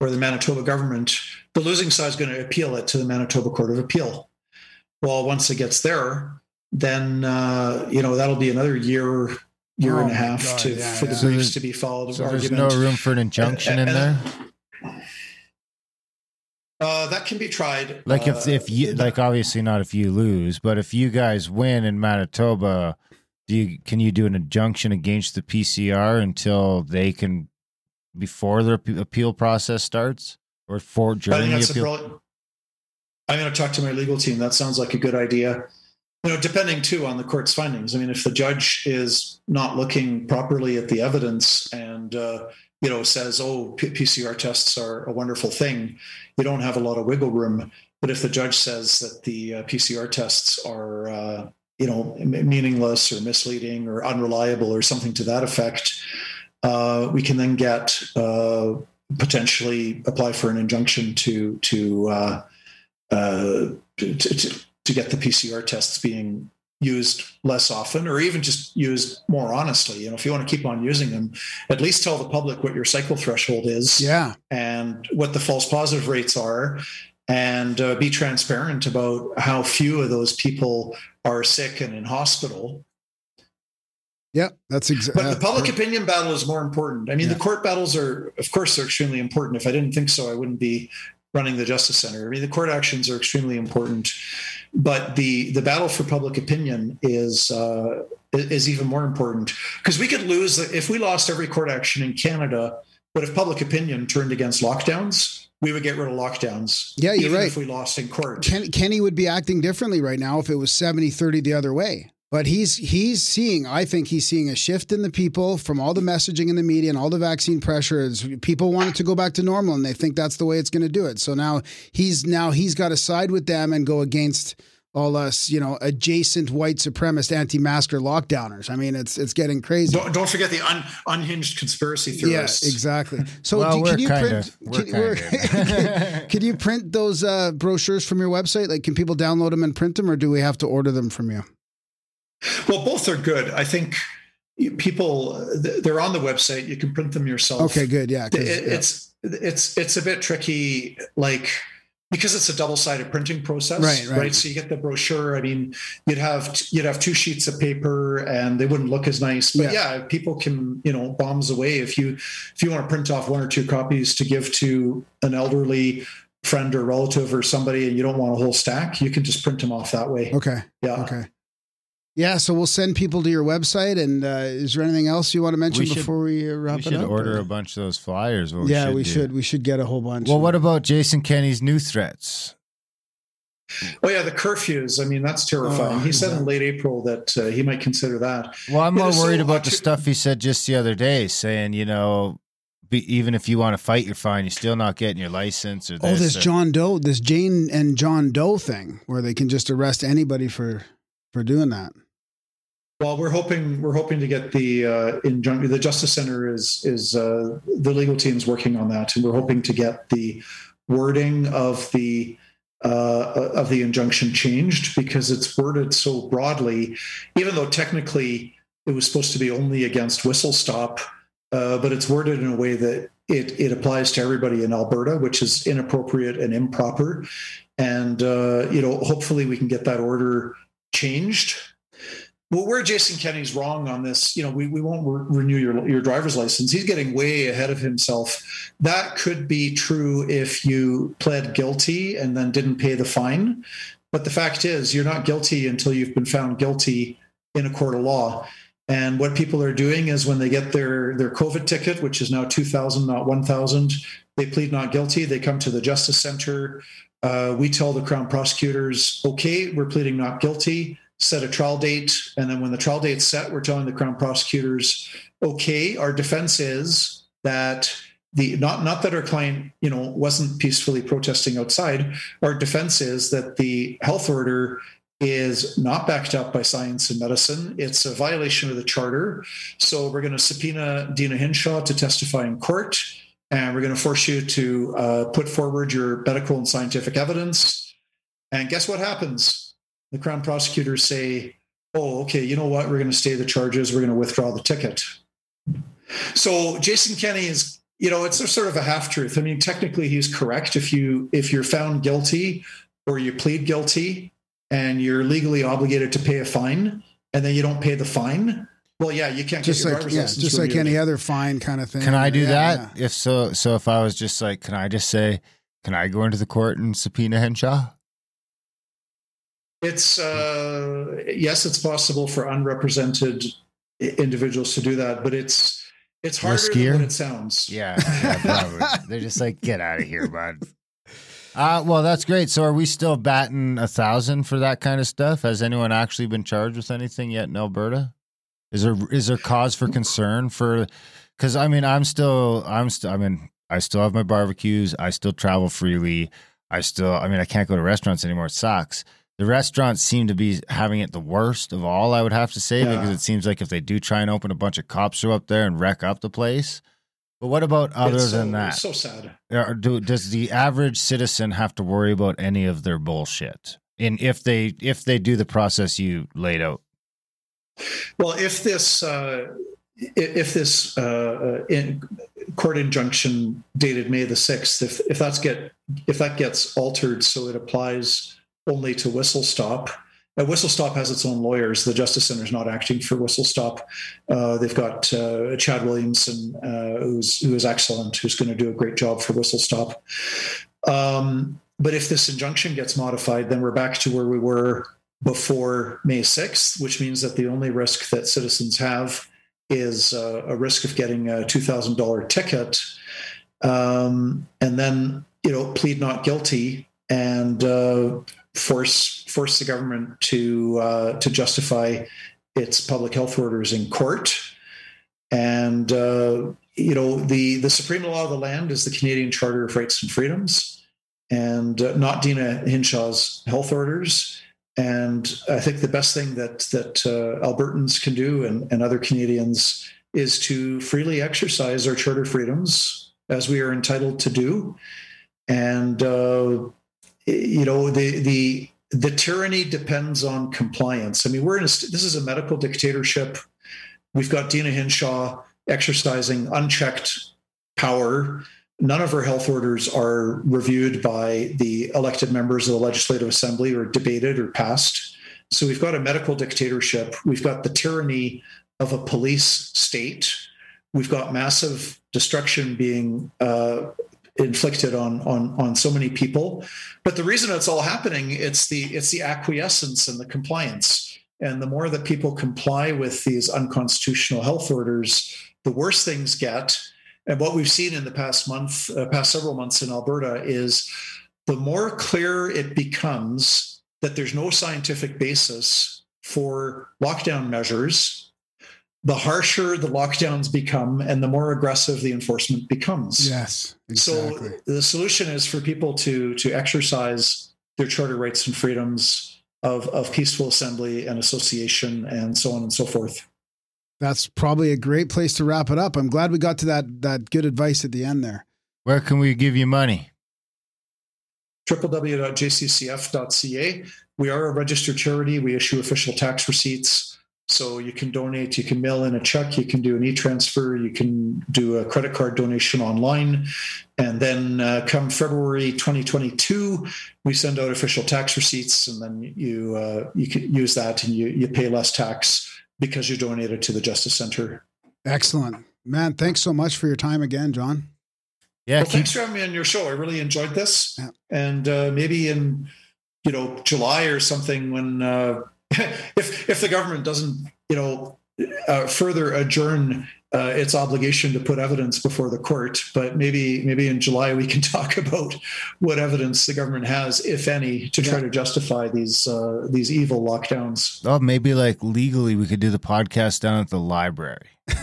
or the Manitoba government, the losing side is going to appeal it to the Manitoba Court of Appeal. Well, once it gets there, then uh, you know that'll be another year, year Oh and a half God, to yeah, for the yeah. So briefs to be followed. So there's argument. no room for an injunction in And- there. Uh, that can be tried. Like if Uh, if you like obviously not if you lose, but if you guys win in Manitoba, do you can you do an injunction against the PCR until they can before the appe- appeal process starts or for during the appeal? Brilliant, I'm going to talk to my legal team. That sounds like a good idea. You know, depending too on the court's findings. I mean, if the judge is not looking properly at the evidence and uh, you know says, "Oh, P- PCR tests are a wonderful thing," you don't have a lot of wiggle room. But if the judge says that the uh, PCR tests are uh, you know meaningless or misleading or unreliable or something to that effect, uh, we can then get uh, potentially apply for an injunction to to uh, uh, to, to, to get the PCR tests being used less often, or even just used more honestly. You know, if you want to keep on using them, at least tell the public what your cycle threshold is Yeah. and what the false positive rates are. And uh, be transparent about how few of those people are sick and in hospital yeah, That's uh, exactly. but the public opinion battle is more important. I mean, Yeah. the court battles are, of course, they're extremely important. If I didn't think so, I wouldn't be running the Justice Center. I mean, the court actions are extremely important, but the the battle for public opinion is uh, is even more important because we could lose if we lost every court action in Canada. But if public opinion turned against lockdowns, we would get rid of lockdowns. Yeah, you're even right. If we lost in court, Ken, Kenney would be acting differently right now if it was 70 30 the other way. But he's he's seeing, I think he's seeing a shift in the people from all the messaging in the media and all the vaccine pressure. Is people want it to go back to normal and they think that's the way it's going to do it. So now he's now he's got to side with them and go against all us, you know, adjacent white supremacist anti-masker lockdowners. I mean, it's it's getting crazy. don't, don't forget the un, unhinged conspiracy Yeah, theorists. exactly. So Well, do, we're can you print? we're can, we're- kinda. can you print those uh, brochures from your website? Like, can people download them and print them, or do we have to order them from you? Well, both are good. I think people they're on the website. You can print them yourself. Okay, good. Yeah, It- yeah. it's it's it's a bit tricky, like because it's a double-sided printing process, Right, right. So you get the brochure. I mean, you'd have you'd have two sheets of paper, and they wouldn't look as nice. But yeah, people can you know bombs away if you if you want to print off one or two copies to give to an elderly friend or relative or somebody, and you don't want a whole stack, you can just print them off that way. okay, Yeah. okay. Yeah, so we'll send people to your website. And uh, is there anything else you want to mention We should- before we uh, wrap we it should up? order or- a bunch of those flyers. what yeah, we do. should. We should get a whole bunch. Well, what about Jason Kenney's new threats? Oh yeah, the curfews. I mean, that's terrifying. Oh, he said yeah. in late April that uh, he might consider that. Well, I'm Yeah, more so worried about the stuff he said just the other day, saying, you know, be, even if you want to fight your fine, you're still not getting your license or Oh, this. this or- John Doe, this Jane and John Doe thing, where they can just arrest anybody for for doing that. Well, we're hoping we're hoping to get the uh, injunction. The Justice Center is is uh, the legal team's working on that, and we're hoping to get the wording of the uh, of the injunction changed because it's worded so broadly. Even though technically it was supposed to be only against whistle stop, uh, but it's worded in a way that it it applies to everybody in Alberta, which is inappropriate and improper. And uh, you know, hopefully, we can get that order changed. Well, where Jason Kenney's wrong on this, you know, we, we won't re- renew your your driver's license. He's getting way ahead of himself. That could be true if you pled guilty and then didn't pay the fine. But the fact is, you're not guilty until you've been found guilty in a court of law. And what people are doing is when they get their their COVID ticket, which is now two thousand, not one thousand, they plead not guilty. They come to the Justice Center. Uh, we tell the Crown prosecutors, okay, we're pleading not guilty. Set a trial date, and then when the trial date's set, we're telling the Crown prosecutors, okay, our defense is that the not not that our client you know wasn't peacefully protesting outside. Our defense is that the health order is not backed up by science and medicine. It's a violation of the charter. So we're going to subpoena Deena Hinshaw to testify in court, and we're going to force you to uh, put forward your medical and scientific evidence. And guess what happens? The Crown prosecutors say, "Oh, okay, you know what? We're going to stay the charges. We're going to withdraw the ticket." So Jason Kenney is, you know, it's a sort of a half truth. I mean, technically, he's correct. If you if you're found guilty or you plead guilty and you're legally obligated to pay a fine, and then you don't pay the fine, well, yeah, you can't Just get your like driver's yeah, license just like any other fine kind of thing. Can I do Yeah, that? yeah. If so, so if I was just like, can I just say, can I go into the court and subpoena Hinshaw? It's uh, yes, it's possible for unrepresented individuals to do that, but it's it's harder Riskier? than it sounds. Yeah, yeah probably. They're just like, get out of here, bud. Uh, well, that's great. So, are we still batting a thousand for that kind of stuff? Has anyone actually been charged with anything yet in Alberta? Is there is there cause for concern for? Because I mean, I'm still I'm still I mean I still have my barbecues. I still travel freely. I still I mean I can't go to restaurants anymore. It sucks. The restaurants seem to be having it the worst of all. I would have to say Yeah. because it seems like if they do try and open a bunch of cops show up there and wreck up the place. But what about other so, than that? it's so sad. Do, does the average citizen have to worry about any of their bullshit? And if they if they do the process you laid out, Well, if this uh, if this uh, uh, in court injunction dated May the sixth, if if that's get if that gets altered so it applies only to Whistle Stop. Whistle Stop has its own lawyers. The Justice Center is not acting for Whistle Stop. Uh, they've got uh, Chad Williamson, uh, who's who is excellent, who's going to do a great job for Whistle Stop. Um, but if this injunction gets modified, then we're back to where we were before May 6th, which means that the only risk that citizens have is uh, a risk of getting a $2,000 ticket um, and then, you know, plead not guilty and uh, force force the government to uh, to justify its public health orders in court. And uh, you know, the the supreme law of the land is the Canadian Charter of Rights and Freedoms, and uh, not Deena Hinshaw's health orders. And I think the best thing that that uh, Albertans can do and, and other Canadians is to freely exercise our charter freedoms as we are entitled to do. And uh, you know the the the tyranny depends on compliance. I mean, we're in a, this is a medical dictatorship. We've got Deena Hinshaw exercising unchecked power. None of her health orders are reviewed by the elected members of the Legislative Assembly or debated or passed. So we've got a medical dictatorship. We've got the tyranny of a police state. We've got massive destruction being uh, inflicted on on on so many people. But the reason it's all happening, it's the it's the acquiescence and the compliance. And the more that people comply with these unconstitutional health orders, the worse things get. And what we've seen in the past month, uh, past several months in Alberta is the more clear it becomes that there's no scientific basis for lockdown measures, the harsher the lockdowns become and the more aggressive the enforcement becomes. Yes, exactly. So the solution is for people to to exercise their charter rights and freedoms of, of peaceful assembly and association and so on and so forth. That's probably a great place to wrap it up. I'm glad we got to that that good advice at the end there. where can we give you money? www.jccf.ca. We are a registered charity. We issue official tax receipts. So you can donate, you can mail in a check, you can do an e transfer, you can do a credit card donation online. And then uh, come February 2022, we send out official tax receipts, and then you uh, you can use that and you, you pay less tax because you donated to the Justice Center. Excellent. Man, thanks so much for your time again, John. Yeah, well, keep, thanks for having me on your show. I really enjoyed this, Yeah. and uh, maybe in you know July or something when uh, if if the government doesn't you know uh, further adjourn uh, its obligation to put evidence before the court, but maybe maybe in July we can talk about what evidence the government has, if any, to try Yeah. to justify these uh, these evil lockdowns. oh, maybe like legally we could do the podcast down at the library.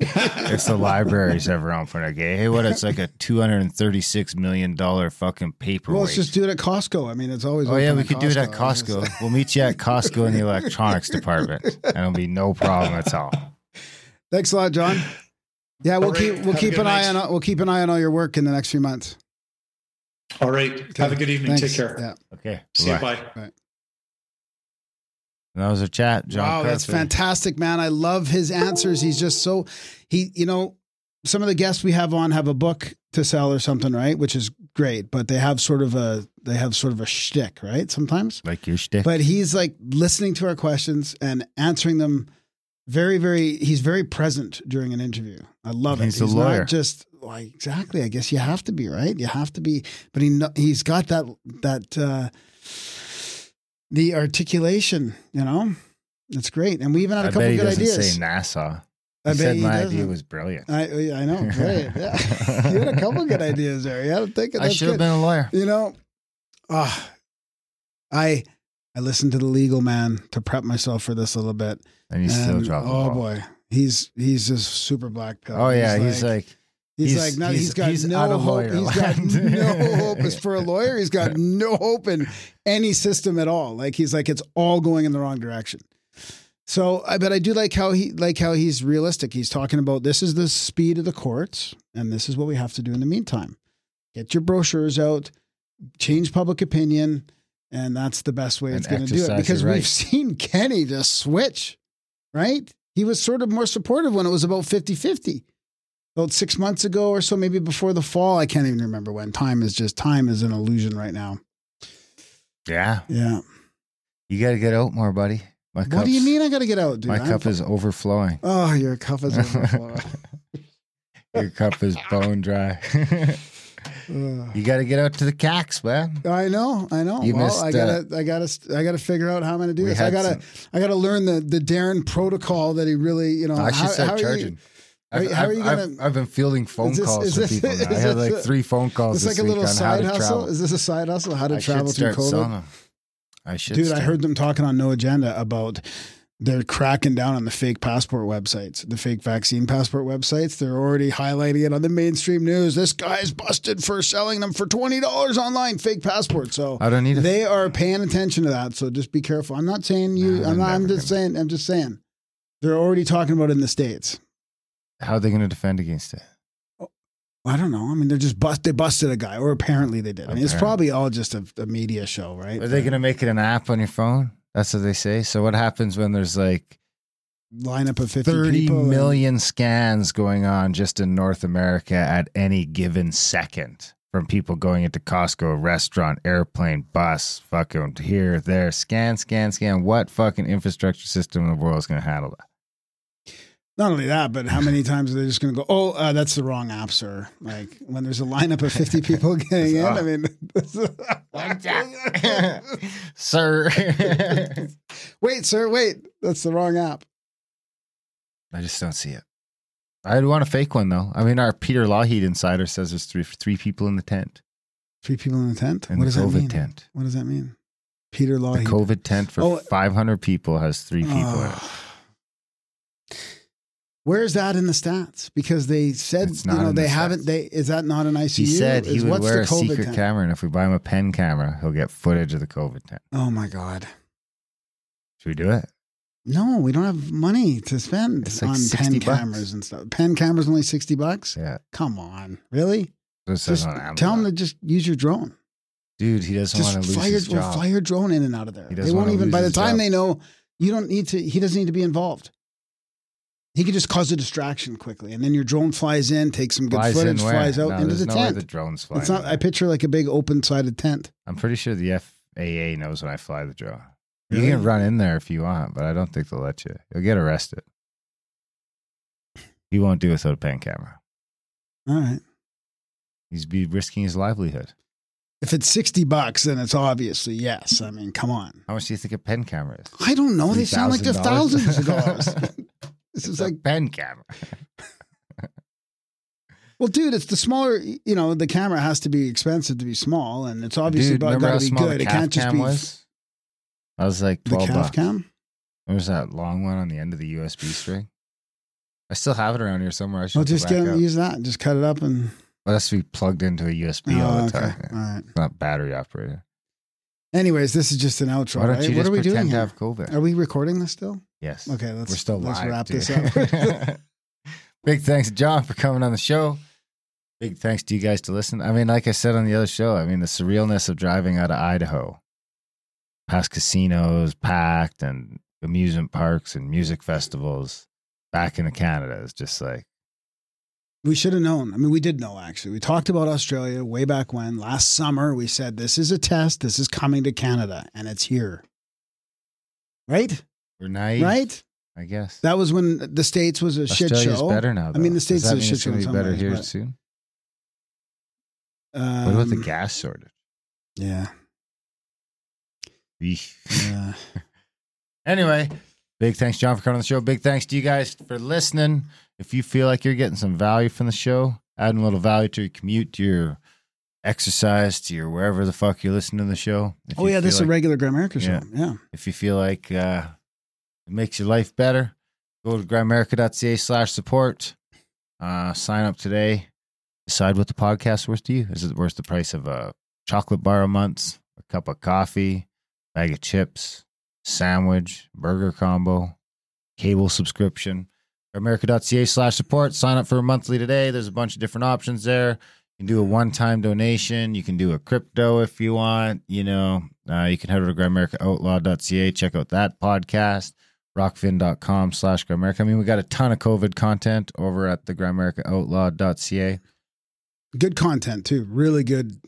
if the library's ever open again. Hey, what? It's like a two hundred and thirty-six million dollar fucking paper. Well, let's just do it at Costco. I mean, it's always. Oh yeah, we could do it at I was gonna Costco. We'll meet you at Costco in the electronics department, and it'll be no problem at all. Thanks a lot, John. Yeah, we'll All right. keep we'll Have keep good an eye on we'll keep an eye on all your work in the next few months. All right. Have a good evening. Thanks. Take care. Yeah. Okay. See you. bye. Bye. And that was a chat, John. wow, that's fantastic, man. I love his answers. He's just so he, you know, some of the guests we have on have a book to sell or something, right? Which is great, but they have sort of a they have sort of a shtick, right? Sometimes, Like your shtick. but he's like listening to our questions and answering them very, very. He's very present during an interview. I love He's it. a lawyer. not just like exactly. I guess you have to be right. You have to be, but he he's got that that uh the articulation. You know, it's great. And we even had a I couple bet he good doesn't ideas. say NASA. I He bet said he my doesn't. idea was brilliant. I I know, great. Yeah, you had a couple good ideas there. Yeah, I'm thinking I that's should have been a lawyer. You know, ah, I I listened to the legal man to prep myself for this a little bit. And you still and, drop the Oh ball. boy, he's he's just super black pill. Oh yeah, he's like, he's, he's- like no, he's- he's got he's no hope. lawyer He's got no hope as for a lawyer. He's got no hope in any system at all. Like he's like it's all going in the wrong direction. So I but I do like how he like how he's realistic. He's talking about this is the speed of the courts, and this is what we have to do in the meantime. Get your brochures out, change public opinion, and that's the best way And it's going to do it. Because your we've seen Kenney just switch, right? He was sort of more supportive when it was about 50 50. About six months ago or so, maybe before the fall. I can't even remember when. Time is just, time is an illusion right now. yeah, Yeah. you got to get out more, buddy. My What do you mean I got to get out, dude? My I'm cup fu- is overflowing. Oh, your cup is overflowing. Your cup is bone dry. You got to get out to the cacks, man. I know, I know. You well, missed, I gotta, uh, I gotta, I gotta figure out how I'm gonna do this. I gotta, some- I gotta learn the the Darren protocol that he really, you know. I should how, start how are you- charging. How are you- I've, how are you I've- gonna- I've, I've been fielding phone this- calls from people now. I had like three phone calls It's this like a little side hustle. travel. Is this a side hustle? How to I travel through COVID? I should. Dude, I heard them talking on No Agenda about they're cracking down on the fake passport websites, the fake vaccine passport websites. They're already highlighting it on the mainstream news. This guy's busted for selling them for twenty dollars online, fake passports. So I don't need it. they are paying attention to that. So just be careful. I'm not saying you. Nah, I'm, not, I'm just saying. I'm just saying. They're already talking about it in the states. How are they going to defend against it? Oh, I don't know. I mean, they're just bust. They busted a guy, or apparently they did. I mean, it's probably all just a, a media show, right? Are they going to make it an app on your phone? That's what they say. So what happens when there's like lineup of fifty thirty people? and- scans going on just in North America at any given second from people going into Costco, restaurant, airplane, bus, fucking here, there, scan, scan, scan. What fucking infrastructure system in the world is going to handle that? Not only that, but how many times are they just going to go, oh, uh, that's the wrong app, sir? Like when there's a lineup of 50 people getting in. I mean, Sir. wait, sir, wait. That's the wrong app. I just don't see it. I'd want a fake one though. I mean, our Peter Lougheed insider says there's three three people in the tent Three people in the tent? in what the does that mean? tent. What does that mean? Peter Law. The COVID tent for Oh. 500 people has three people in it. Oh. Where's that in the stats? Because they said you know they the haven't. They is that not an ICU? He said he Is- would what's wear a COVID secret tent? camera, and if we buy him a pen camera, he'll get footage of the COVID tent. Oh my god! Should we do it? No, we don't have money to spend like on pen bucks. cameras and stuff. Pen cameras only sixty bucks. Yeah. Come on, really? This Just tell them to just use your drone. Dude, he doesn't want to lose fly your, his well, job. fly your drone in and out of there. He They won't even. By the time job. they know, you don't need to. He doesn't need to be involved. He could just cause a distraction quickly, and then your drone flies in, takes some good Flies footage, in where? flies out no, into there's the no way tent. the drones fly. it's not. I picture like a big open-sided tent. I'm pretty sure the FAA knows when I fly the drone. You can run in there if you want, but I don't think they'll let you. You'll get arrested. He won't do it without a pen camera. All right. He's be risking his livelihood. If it's sixty bucks, then it's obviously yes. I mean, come on. How much do you think a pen camera is? I don't know. They sound like they're $3,000? thousands of dollars. this It's is a like, pen camera. well, dude, it's the smaller. You know, the camera has to be expensive to be small, and it's obviously got to be good. the It can't just be was? That was like the twelve calf bucks. cam. There was that long one on the end of the USB string. I still have it around here somewhere. I should Well, just get, use that. Just cut it up and. Well, that's to be plugged into a USB all Oh, the okay. time. All right. It's not battery operated. Anyways, this is just an outro. Why don't right? you what just are we doing? to here? have COVID? Are we recording this still? yes. Okay, let's We're still let's live. wrap dude. this up. Big thanks to John for coming on the show. Big thanks to you guys to listen. I mean, like I said on the other show, I mean, the surrealness of driving out of Idaho, past casinos packed and amusement parks and music festivals back into Canada is just like, we should have known. I mean, we did know actually. We talked about Australia way back when last summer. We said this is a test. This is coming to Canada, and it's here. Right, we're naive, right. I guess. That was when the states was a shit Australia's show. better now. I mean, the States Does that is a shit show be better ways, here but- soon. Um, What about the gas shortage? Yeah, yeah. Anyway, big thanks, John, for coming on the show. Big thanks to you guys for listening. If you feel like you're getting some value from the show, adding a little value to your commute, to your exercise, to your wherever the fuck you're listening to the show. If Oh yeah, this is a regular Grimerica show. Yeah. If you feel like uh, it makes your life better, go to grimerica.ca slash support. Uh, sign up today. Decide what the podcast's worth to you. Is it worth the price of a chocolate bar a month, a cup of coffee, bag of chips, sandwich, burger combo, cable subscription? America.ca slash support. Sign up for a monthly today. There's a bunch of different options there. You can do a one time donation. You can do a crypto if you want. You know, uh, you can head over to grimericaoutlaw.ca. Check out that podcast. Rokfin.com slash Grimerica. I mean, we got a ton of COVID content over at the grimericaoutlaw.ca. Good content too. Really good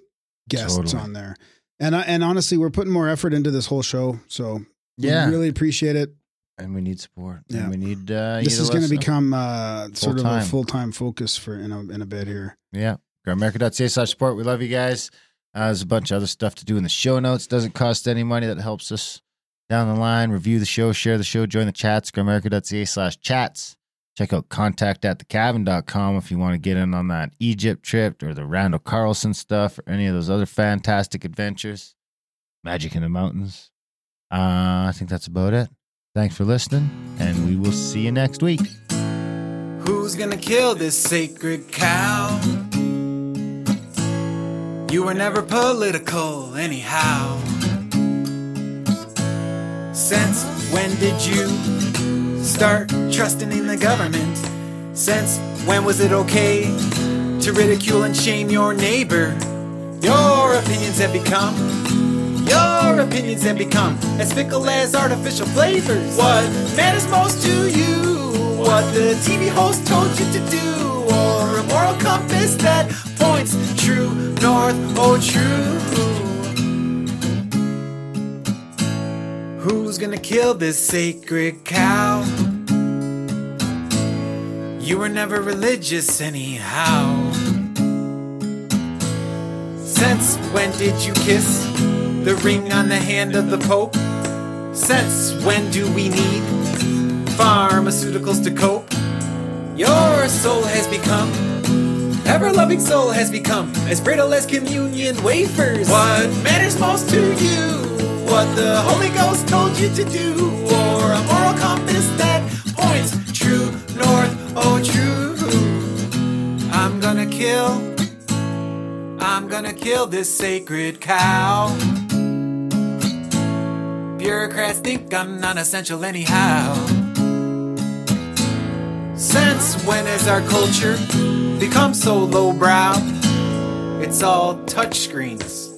guests Totally. on there. And I, and honestly, we're putting more effort into this whole show, so Yeah. we really appreciate it. And we need support. Yeah. And we need, uh, this is going to become uh, sort of a Full-time. focus for in a in a bit here. Yeah. Grimerica.ca slash support. We love you guys. Uh, there's a bunch of other stuff to do in the show notes. Doesn't cost any money. That helps us down the line. Review the show, share the show, join the chats. Grimerica.ca slash chats. Check out contact at thecavin.com if you want to get in on that Egypt trip or the Randall Carlson stuff or any of those other fantastic adventures. Magic in the mountains. Uh, I think that's about it. Thanks for listening, and we will see you next week. Who's gonna kill this sacred cow? You were never political, anyhow. Since when did you start trusting in the government? Since when was it okay to ridicule and shame your neighbor? Your opinions have become your opinions have become as fickle as artificial flavors. What matters most to you? What the TV host told you to do? Or a moral compass that points true north, oh true. Who's gonna kill this sacred cow? You were never religious, anyhow. Since when did you kiss the ring on the hand of the Pope? Since when do we need pharmaceuticals to cope? Your soul has become, ever loving soul has become as brittle as communion wafers. What matters most to you? What the Holy Ghost told you to do? Or a moral compass that points true north, oh true. I'm gonna kill. I'm gonna kill this sacred cow. Bureaucrats think I'm non essential anyhow. Since when has our culture become so lowbrow? It's all touchscreens,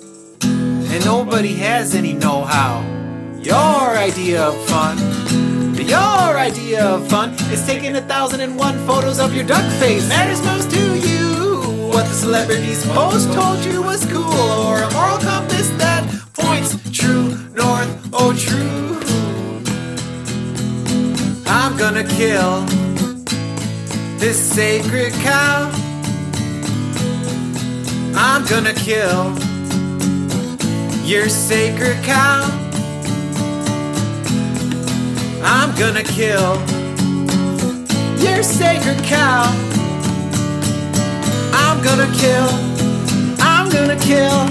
and nobody has any know how. Your idea of fun, your idea of fun is taking a thousand and one photos of your duck face. Matters most to you. What the celebrities post told you was cool, or a moral compass that points true oh true. I'm gonna kill this sacred cow. I'm gonna kill your sacred cow. I'm gonna kill your sacred cow. I'm gonna kill, I'm gonna kill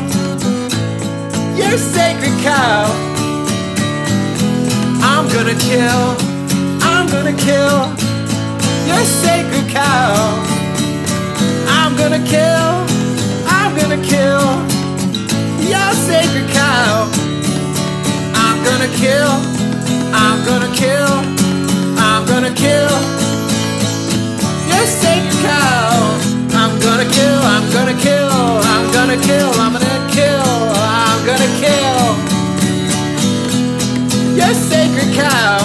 your sacred cow. I'm gonna kill, I'm gonna kill your sacred cow. I'm gonna kill, I'm gonna kill your sacred cow. I'm gonna kill, I'm gonna kill, I'm gonna kill your sacred cow. I'm gonna kill, I'm gonna kill, I'm gonna kill, I'm gonna kill, I'm gonna kill your sacred cow.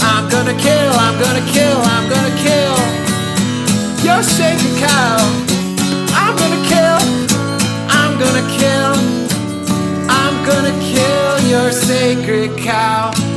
I'm gonna kill, I'm gonna kill, I'm gonna kill your sacred cow. I'm gonna kill, I'm gonna kill, I'm gonna kill your sacred cow.